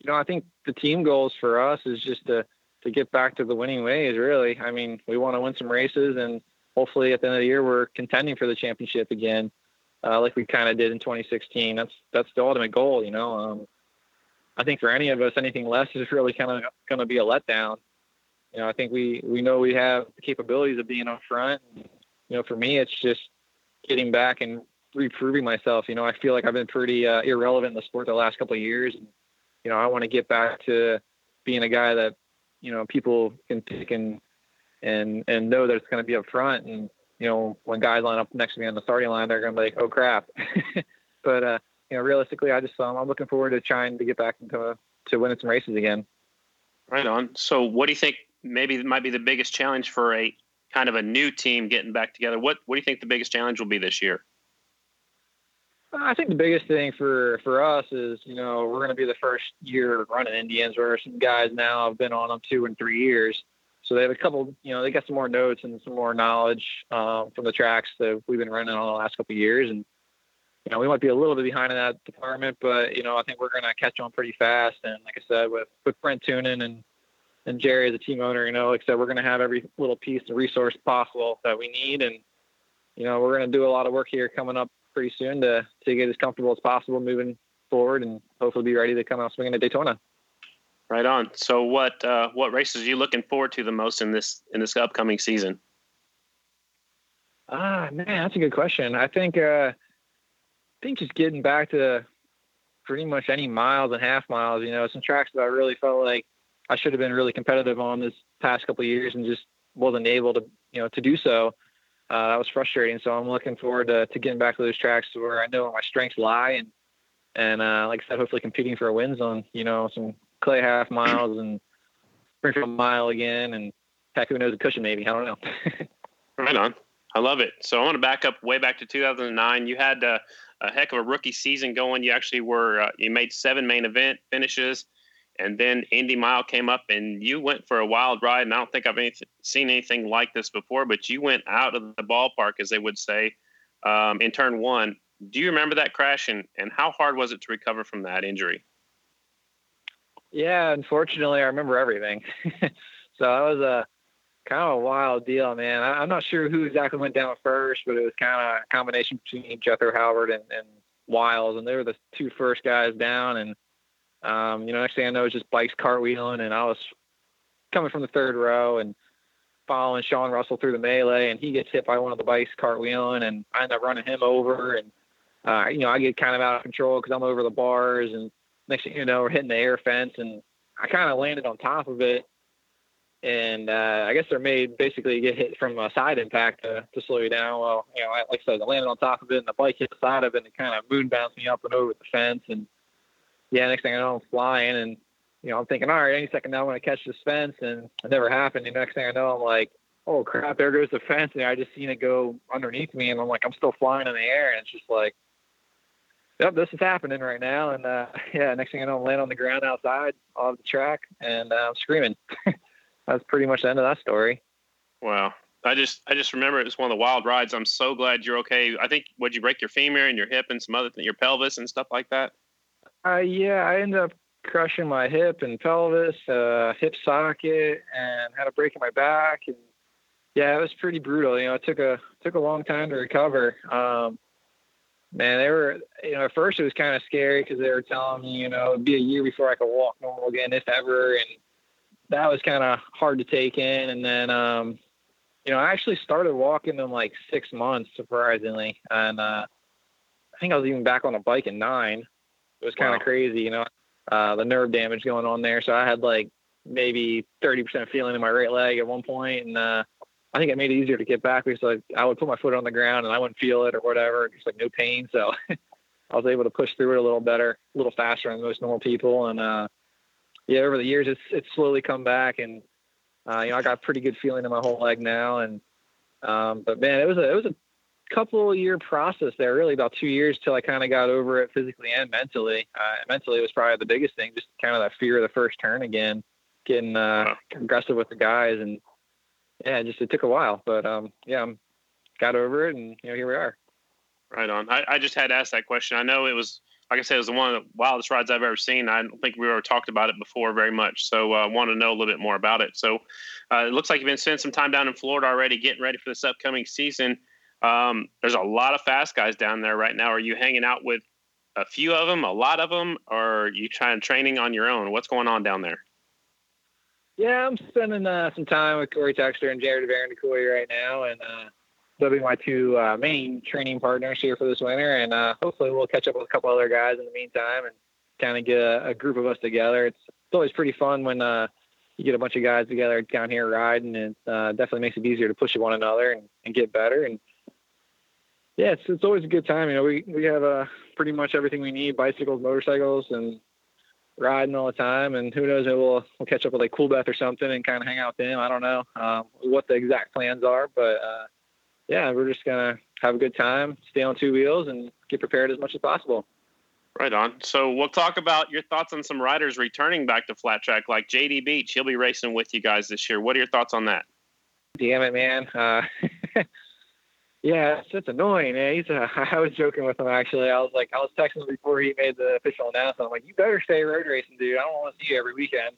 You know, I think the team goals for us is just to, to get back to the winning ways. Really, I mean, we want to win some races, and hopefully at the end of the year we're contending for the championship again, uh, like we kind of did in 2016. That's that's the ultimate goal, you know. Um, I think for any of us, anything less is really kind of going to be a letdown. You know, I think we we know we have the capabilities of being up front. You know, for me, it's just getting back and reproving myself. You know, I feel like I've been pretty uh, irrelevant in the sport the last couple of years. And, you know, I want to get back to being a guy that you know people can pick and and and know that it's going to be up front and you know when guys line up next to me on the starting line they're going to be like oh crap. But uh you know realistically i just um, i'm looking forward to trying to get back into to winning some races again. Right on. So what do you think maybe might be the biggest challenge for a kind of a new team getting back together? What what do you think the biggest challenge will be this year I think the biggest thing for for us is you know we're going to be the first year running Indians where some guys now have been on them two and three years, so they have a couple you know they got some more notes and some more knowledge um, from the tracks that we've been running on the last couple of years, and you know we might be a little bit behind in that department, but you know I think we're going to catch on pretty fast. And like I said, with with Brent Tunin and and Jerry as a team owner, you know, like I said, we're going to have every little piece of resource possible that we need, and you know we're going to do a lot of work here coming up pretty soon to to get as comfortable as possible moving forward and hopefully be ready to come out swinging at Daytona. Right on. So what uh, what races are you looking forward to the most in this in this upcoming season? Ah man, that's a good question. I think uh, I think just getting back to pretty much any miles and half miles. You know, some tracks that I really felt like I should have been really competitive on this past couple of years and just wasn't able to you know to do so uh, that was frustrating. So I'm looking forward to, to getting back to those tracks where I know where my strengths lie, and and uh, like I said, hopefully competing for a win zone. You know, some clay half miles and Springfield mile again, and heck, who knows a cushion maybe? I don't know. right on. I love it. So I want to back up way back to 2009. You had uh, a heck of a rookie season going. You actually were uh, you made seven main event finishes and then Indy Mile came up, and you went for a wild ride. And I don't think I've seen anything like this before, but you went out of the ballpark, as they would say, um, in turn one. Do you remember that crash, and, and how hard was it to recover from that injury? Yeah, unfortunately, I remember everything. so that was a kind of a wild deal, man. I, am not sure who exactly went down first, but it was kind of a combination between Jethro Halbert and, and Wiles, and they were the two first guys down, and um, you know, next thing I know, it's just bikes cartwheeling, and I was coming from the third row, and following Sean Russell through the melee, and he gets hit by one of the bikes cartwheeling, and I end up running him over, and uh, you know I get kind of out of control because I'm over the bars, and next thing you know we're hitting the air fence, and I kind of landed on top of it, and uh, I guess they're made basically get hit from a side impact to, to slow you down. Well, you know, like I said, I landed on top of it, and the bike hit the side of it, and it kind of moon bounced me up and over the fence, and yeah, next thing I know I'm flying, and you know, I'm thinking, all right, any second now I'm going to catch this fence, and it never happened. The next thing I know, I'm like, oh crap, there goes the fence, and I just seen it go underneath me, and I'm like, I'm still flying in the air, and it's just like, yep, this is happening right now, and uh, yeah, next thing I know, I'm laying on the ground outside of the track, and uh, I'm screaming. That's pretty much the end of that story. Wow. I just I just remember it was one of the wild rides. I'm so glad you're okay. I think would you break your femur and your hip and some other th- your pelvis and stuff like that? Uh, yeah, I ended up crushing my hip and pelvis, uh, hip socket, and had a break in my back. And yeah, it was pretty brutal. You know, it took a took a long time to recover. Um, man, they were you know at first it was kind of scary because they were telling me you know it'd be a year before I could walk normal again, if ever, and that was kind of hard to take in. And then um, you know I actually started walking in like six months, surprisingly, and uh, I think I was even back on a bike in nine. It was kind of wow. crazy, you know uh, the nerve damage going on there. So I had like maybe 30% feeling in my right leg at one point, and uh, I think it made it easier to get back because like, I would put my foot on the ground and I wouldn't feel it or whatever, just like no pain. So I was able to push through it a little better, a little faster than most normal people. And uh, yeah, over the years, it's it's slowly come back, and uh, you know I got pretty good feeling in my whole leg now. And um, but man, it was a it was a couple year process there, really about two years till I kind of got over it physically and mentally. Uh, mentally, it was probably the biggest thing, just kind of that fear of the first turn again, getting uh, aggressive with the guys, and yeah, just it took a while, but um, yeah, I'm got over it, and you know here we are. Right on. I, I just had to ask that question. I know it was like I said, it was one of the wildest rides I've ever seen. I don't think we ever talked about it before very much. So I uh, want to know a little bit more about it. So uh, it looks like you've been spending some time down in Florida already, getting ready for this upcoming season. Um, there's a lot of fast guys down there right now. Are you hanging out with a few of them, a lot of them, or are you trying training on your own? What's going on down there? Yeah, I'm spending uh, some time with Corey Texter and Jared Decoy right now, and uh, they'll be my two uh, main training partners here for this winter. And uh, hopefully, we'll catch up with a couple other guys in the meantime and kind of get a, a, group of us together. It's, it's always pretty fun when uh, you get a bunch of guys together down here riding. It uh, definitely makes it easier to push one another and, and get better. And yeah, it's it's always a good time. You know, we we have uh, pretty much everything we need: bicycles, motorcycles, and riding all the time. And who knows, maybe we'll we'll catch up with like Coolbeth or something and kind of hang out with him. I don't know um, what the exact plans are, but uh, yeah, we're just gonna have a good time, stay on two wheels, and get prepared as much as possible. Right on. So we'll talk about your thoughts on some riders returning back to flat track, like JD Beach. He'll be racing with you guys this year. What are your thoughts on that? Damn it, man. Uh, Yeah, it's, annoying. Man. He's a, I was joking with him actually. I was like, I was texting him before he made the official announcement. I'm like, you better stay road racing, dude. I don't want to see you every weekend.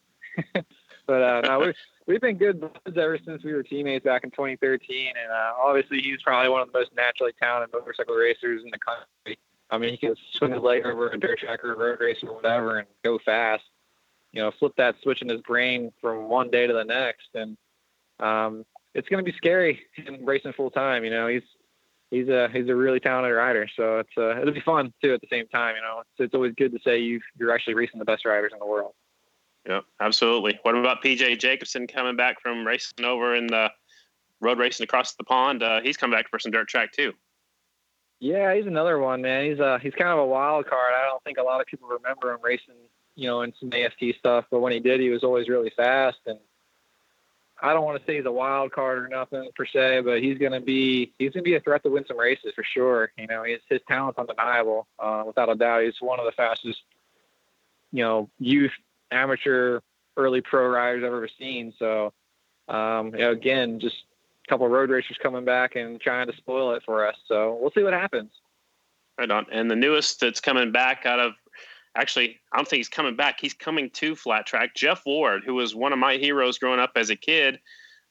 but uh, no, we've we've been good buds ever since we were teammates back in 2013. And uh, obviously, he's probably one of the most naturally talented motorcycle racers in the country. I mean, he can swing his leg over a dirt track or a road race or whatever and go fast. You know, flip that switch in his brain from one day to the next, and um, it's going to be scary him racing full time. You know, he's he's a he's a really talented rider. So it's uh, it'll be fun too at the same time. You know, it's, it's always good to say you you're actually racing the best riders in the world. Yeah, absolutely. What about PJ Jacobsen coming back from racing over in the road racing across the pond? Uh, he's come back for some dirt track too. Yeah, he's another one, man. He's uh he's kind of a wild card. I don't think a lot of people remember him racing, you know, in some AFT stuff, but when he did, he was always really fast and I don't want to say he's a wild card or nothing per se, but he's going to be he's going to be a threat to win some races for sure. You know, his his talent's undeniable, uh, without a doubt. He's one of the fastest, you know, youth, amateur, early pro riders I've ever seen. So, um, you know, again, just a couple road racers coming back and trying to spoil it for us. So we'll see what happens. Right on. And the newest that's coming back out of actually, I don't think he's coming back. He's coming to flat track. Jeff Ward, who was one of my heroes growing up as a kid,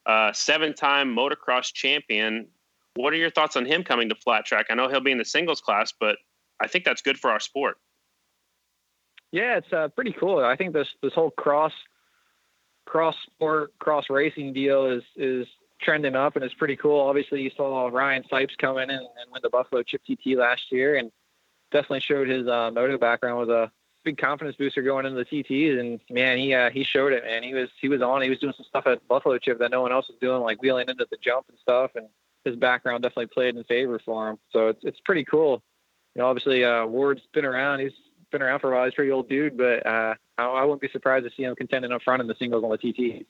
uh, seven-time motocross champion. What are your thoughts on him coming to flat track? I know he'll be in the singles class, but I think that's good for our sport. Yeah, it's uh, pretty cool. I think this this whole cross cross sport cross racing deal is is trending up, and it's pretty cool. Obviously, you saw Ryan Sipes come in and, and win the Buffalo Chip TT last year, and definitely showed his uh, moto background was a big confidence booster going into the TTs. And man, he uh, he showed it, man. He was he was on. He was doing some stuff at Buffalo Chip that no one else was doing, like wheeling into the jump and stuff. And his background definitely played in favor for him. So it's it's pretty cool. You know, obviously uh, Ward's been around. He's been around for a while. He's a pretty old dude, but uh, I, I wouldn't be surprised to see him contending up front in the singles on the TTs.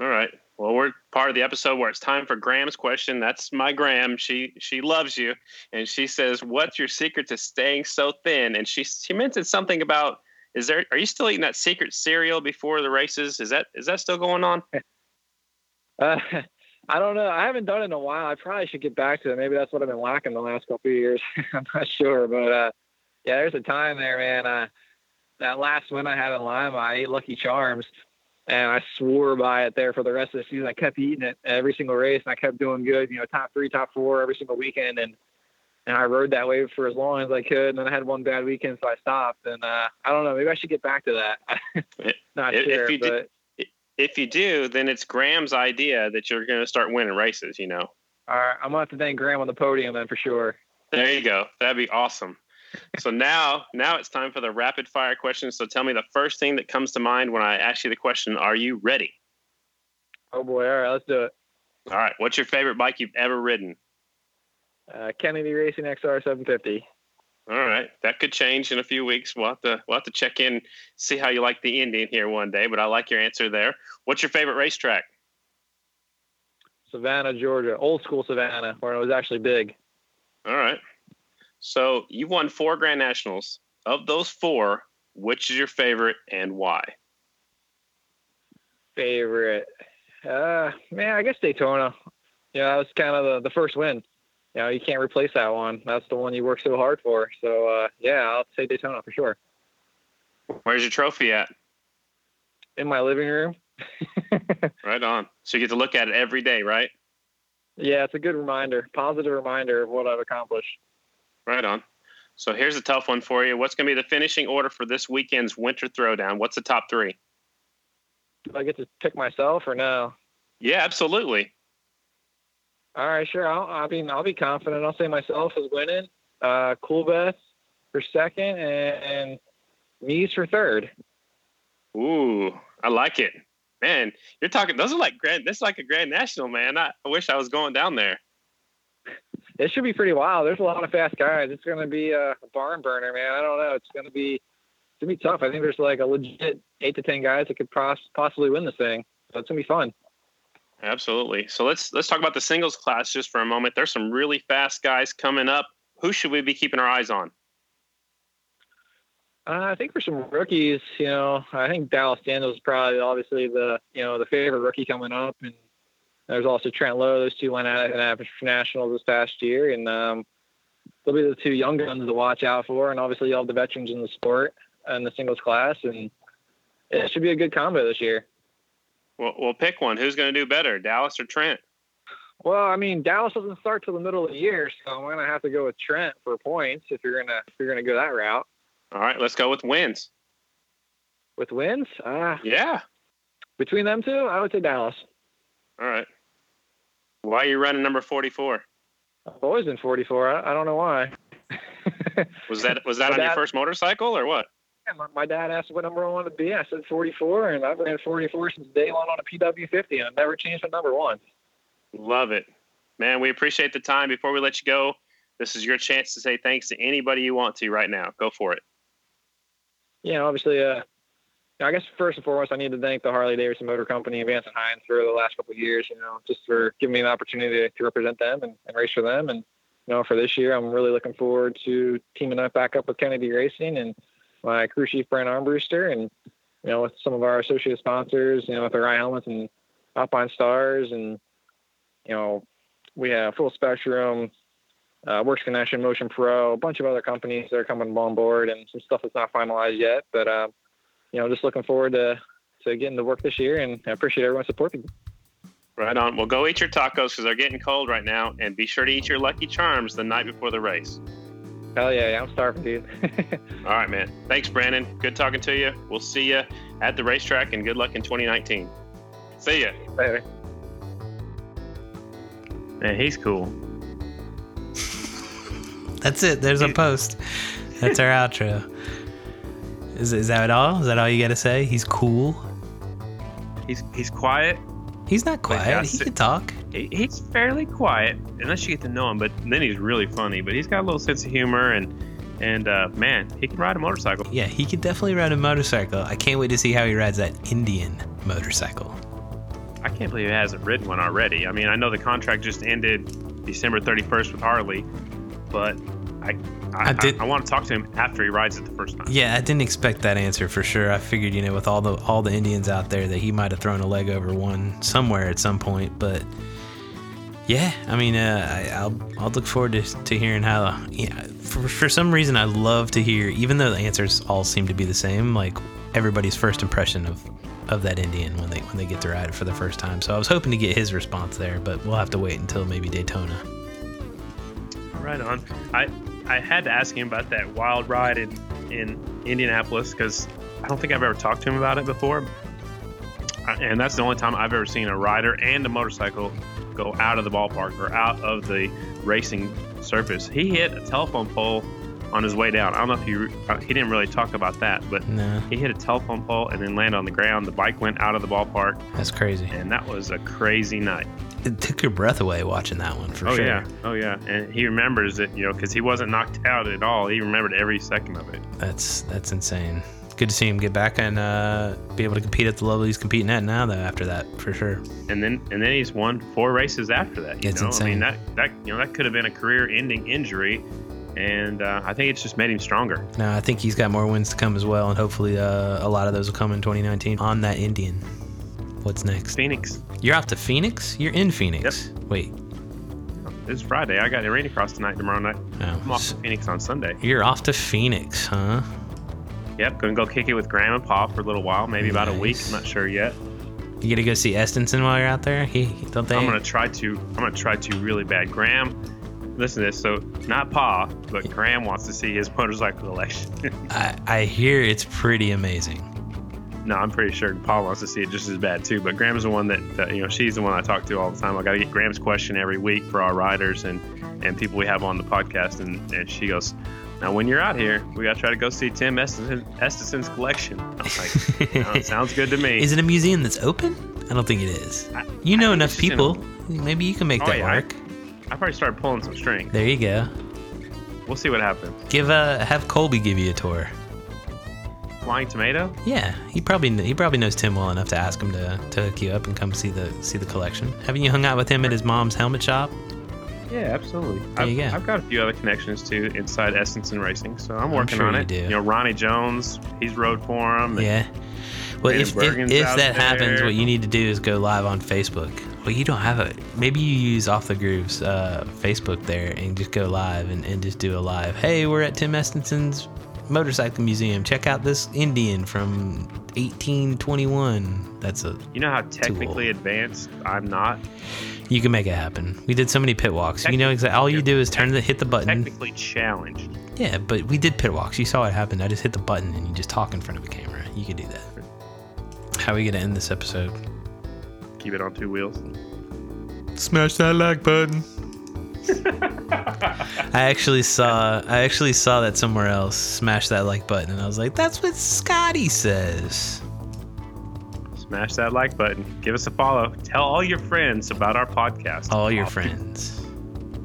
All right. Well, we're part of the episode where it's time for Graham's question. That's my Graham. She she loves you, and she says, "What's your secret to staying so thin?" And she she mentioned something about is there are you still eating that secret cereal before the races? Is that is that still going on? Uh, I don't know. I haven't done it in a while. I probably should get back to it. Maybe that's what I've been lacking the last couple of years. I'm not sure, but uh, yeah, there's a time there, man. Uh, that last one I had in Lima, I ate Lucky Charms, and I swore by it there for the rest of the season. I kept eating it every single race, and I kept doing good. You know, top three, top four every single weekend, and and I rode that wave for as long as I could. And then I had one bad weekend, so I stopped. And uh, I don't know, maybe I should get back to that. Not if, sure, if you but do, if you do, then it's Graham's idea that you're going to start winning races. You know. all right, I'm gonna have to thank Graham on the podium then for sure. There you go. That'd be awesome. So now, now it's time for the rapid fire questions. So tell me the first thing that comes to mind when I ask you the question. Are you ready? Oh boy, all right, let's do it. All right. What's your favorite bike you've ever ridden? Uh, Kennedy Racing XR 750. All right, that could change in a few weeks. We'll have to we'll have to check in, see how you like the Indian here one day. But I like your answer there. What's your favorite racetrack? Savannah, Georgia, old school Savannah, where it was actually big. All right. So you've won four Grand Nationals. Of those four, which is your favorite and why? Favorite, uh, man, I guess Daytona. Yeah, that was kind of the, the first win. You know, you can't replace that one. That's the one you work so hard for. So uh, yeah, I'll say Daytona for sure. Where's your trophy at? In my living room. Right on. So you get to look at it every day, right? yeah, it's a good reminder, positive reminder of what I've accomplished. Right on. So here's a tough one for you. What's going to be the finishing order for this weekend's Winter Throwdown? What's the top three? Do I get to pick myself or no? Yeah, absolutely. All right, sure. I'll, I mean, I'll be confident. I'll say myself is winning. Uh, Coolbeth for second, and, and Mees for third. Ooh, I like it. Man, you're talking. Those are like grand. This is like a Grand National, man. I, I wish I was going down there. It should be pretty wild. There's a lot of fast guys. It's going to be a barn burner, man. I don't know. It's going to be it's going to be tough. I think there's like a legit eight to ten guys that could pos- possibly win this thing. So it's going to be fun. Absolutely. So let's let's talk about the singles class just for a moment. There's some really fast guys coming up. Who should we be keeping our eyes on? Uh, I think for some rookies, you know, I think Dallas Daniels is probably obviously the you know the favorite rookie coming up, and there's also Trent Lowe. Those two went out at nationals this past year, and um, they'll be the two young guns to watch out for. And obviously, all the veterans in the sport and the singles class, and it should be a good combo this year. Well, we'll pick one. Who's going to do better, Dallas or Trent? Well, I mean, Dallas doesn't start till the middle of the year, so I'm gonna have to go with Trent for points if you're gonna if you're gonna go that route. All right, let's go with wins. With wins, uh, Yeah. between them two, I would say Dallas. All right. Why are you running number 44? I've always been 44. I, I don't know why. Was that was that My on your first motorcycle or what? Yeah, my, my dad asked what number I wanted to be. I said 44, and I've ran 44 since day one on a PW50, and I've never changed my number once. Love it. Man, we appreciate the time. Before we let you go, this is your chance to say thanks to anybody you want to right now. Go for it. Yeah, obviously, uh, I guess first and foremost, I need to thank the Harley Davidson Motor Company and Vance and Hines for the last couple of years. You know, just for giving me an opportunity to to represent them and, and race for them. And you know, for this year, I'm really looking forward to teaming up back up with Kennedy Racing and my crew chief Brian Armbruster, and you know, with some of our associate sponsors. You know, with Ryan Helmets and Alpinestars, and you know, we have Full Spectrum, uh, Works Connection, Motion Pro, a bunch of other companies that are coming on board, and some stuff that's not finalized yet. But um, you know, just looking forward to to getting to work this year, and I appreciate everyone's support. Right on. Well, go eat your tacos because they're getting cold right now, and be sure to eat your Lucky Charms the night before the race. Hell yeah, yeah I'm starving, dude. All right, man. Thanks, Brandon. Good talking to you. We'll see you at the racetrack, and good luck in 2019. See ya. Later. Man, he's cool. That's it. There's a post. That's our outro. Is, is that all? Is that all you got to say? He's cool. He's he's quiet. He's not quiet. that's He can talk. He, he's fairly quiet unless you get to know him. But then he's really funny. But he's got a little sense of humor and and uh, man, he can ride a motorcycle. Yeah, he could definitely ride a motorcycle. I can't wait to see how he rides that Indian motorcycle. I can't believe he hasn't ridden one already. I mean, I know the contract just ended December 31st with Harley, but I I, I did- I, want to talk to him after he rides it the first time. Yeah, I didn't expect that answer for sure. I figured, you know, with all the all the Indians out there, that he might have thrown a leg over one somewhere at some point. But yeah, I mean, uh, I, I'll I'll look forward to, to hearing how. Yeah, for for some reason, I love to hear, even though the answers all seem to be the same, like everybody's first impression of of that Indian when they when they get to ride it for the first time. So I was hoping to get his response there, but we'll have to wait until maybe Daytona. Right on. I I had to ask him about that wild ride in in Indianapolis because I don't think I've ever talked to him about it before. And that's the only time I've ever seen a rider and a motorcycle go out of the ballpark or out of the racing surface. He hit a telephone pole on his way down. I don't know if you uh, he didn't really talk about that, but No, he hit a telephone pole and then landed on the ground. The bike went out of the ballpark, that's crazy. and that was a crazy night. It took your breath away watching that one for oh sure. Oh yeah, oh yeah, and he remembers it, you know, because he wasn't knocked out at all. He remembered every second of it. That's that's insane. Good to see him get back and uh, be able to compete at the level he's competing at now. Though after that, for sure. And then and then he's won four races after that. You It's know, I mean that that you know that could have been a career-ending injury, and uh, I think it's just made him stronger. Now I think he's got more wins to come as well, and hopefully uh, a lot of those will come in 2019 on that Indian. What's next? Phoenix, You're off to Phoenix. You're in Phoenix. Wait, oh, it's Friday. I got the arenacross tonight, tomorrow night. Oh, I'm oh, off to Phoenix on Sunday. you're off to Phoenix, huh? Yep, gonna go kick it with Graham and Pa for a little while, maybe about a week. I'm not sure yet. You gonna go see Estenson while you're out there? He don't they? I'm gonna try to. I'm gonna try to really bad. Graham, listen to this. So not Pa, but Graham wants to see his motorcycle collection. I, I hear it's pretty amazing. No, I'm pretty sure Paul wants to see it just as bad too. But Graham's the one that, that you know she's the one I talk to all the time. I got to get Graham's question every week for our riders and and people we have on the podcast, and, and she goes. Now, when you're out here, we gotta try to go see Tim Estenson, Estenson's collection. I'm like, "Oh, sounds good to me. Is it a museum that's open? I don't think it is. I- You know enough in a- people. Maybe you can make Oh, that yeah, work. I probably started pulling some strings. There you go. We'll see what happens. Give a have Colby give you a tour. Flying Tomato? Yeah, he probably he probably knows Tim well enough to ask him to, to hook you up and come see the see the collection. Haven't you hung out with him at his mom's helmet shop? Yeah, absolutely. There I've, you go. I've got a few other connections too inside Estenson Racing, so I'm working sure on you it. do. You know, Ronnie Jones, he's rode for him. Yeah. Well, if, if, if that happens, what you need to do is go live on Facebook. Well, you don't have a. Maybe you use Off the Grooves uh, Facebook there and just go live and, and just do a live. Hey, we're at Tim Estenson's Motorcycle Museum. Check out this Indian from 1821. That's a. You know how technically advanced I'm not? You can make it happen. We did so many pit walks. You know exactly. All you do is turn the hit the button. Technically challenged. Yeah, but we did pit walks. You saw what happened. I just hit the button and you just talk in front of a camera. You could do that. How are we gonna end this episode? Keep it on two wheels. Smash that like button. I actually saw I actually saw that somewhere else. Smash that like button, and I was like, "That's what Scotty says." Smash that like button. Give us a follow. Tell all your friends about our podcast. All your friends,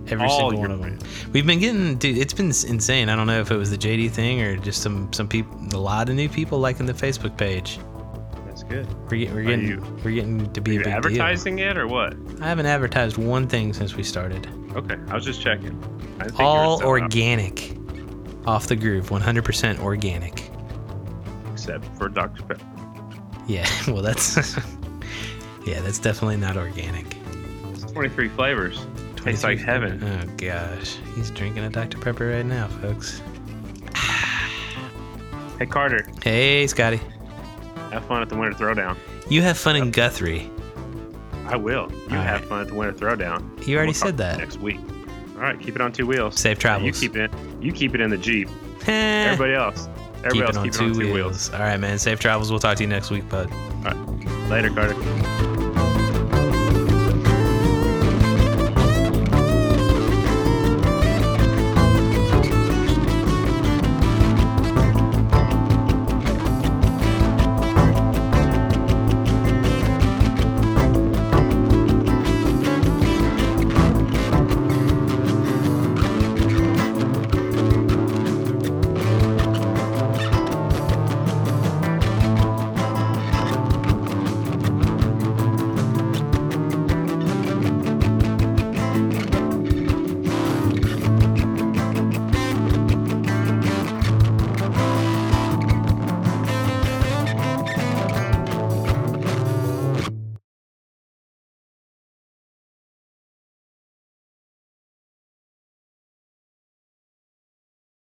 every All single one of them. We've been getting, dude. It's been insane. I don't know if it was the JD thing or just some some people, a lot of new people liking the Facebook page. That's good. We're, get, we're getting you- we're getting to be Are a you advertising it or what? I haven't advertised one thing since we started. Okay, I was just checking. I didn't think you were All organic, off the groove, 100% organic. except for Dr. Pepper. Yeah, well, that's yeah, that's definitely not organic. It's 23 flavors. Tastes like 23 heaven. Oh gosh, he's drinking a Dr Pepper right now, folks. Hey Carter, Hey, Scotty, have fun at the Winter Throwdown. you have fun in Guthrie. I will. You All have right. fun at the Winter Throwdown. You already We'll said that. next week. All right, keep it on two wheels. Safe travels. You keep it. You keep it in the Jeep. Everybody else. keep Everybody it else on keep it on two wheels. wheels. All right, man. Safe travels. We'll talk to you next week, bud. All right. Later, Carter.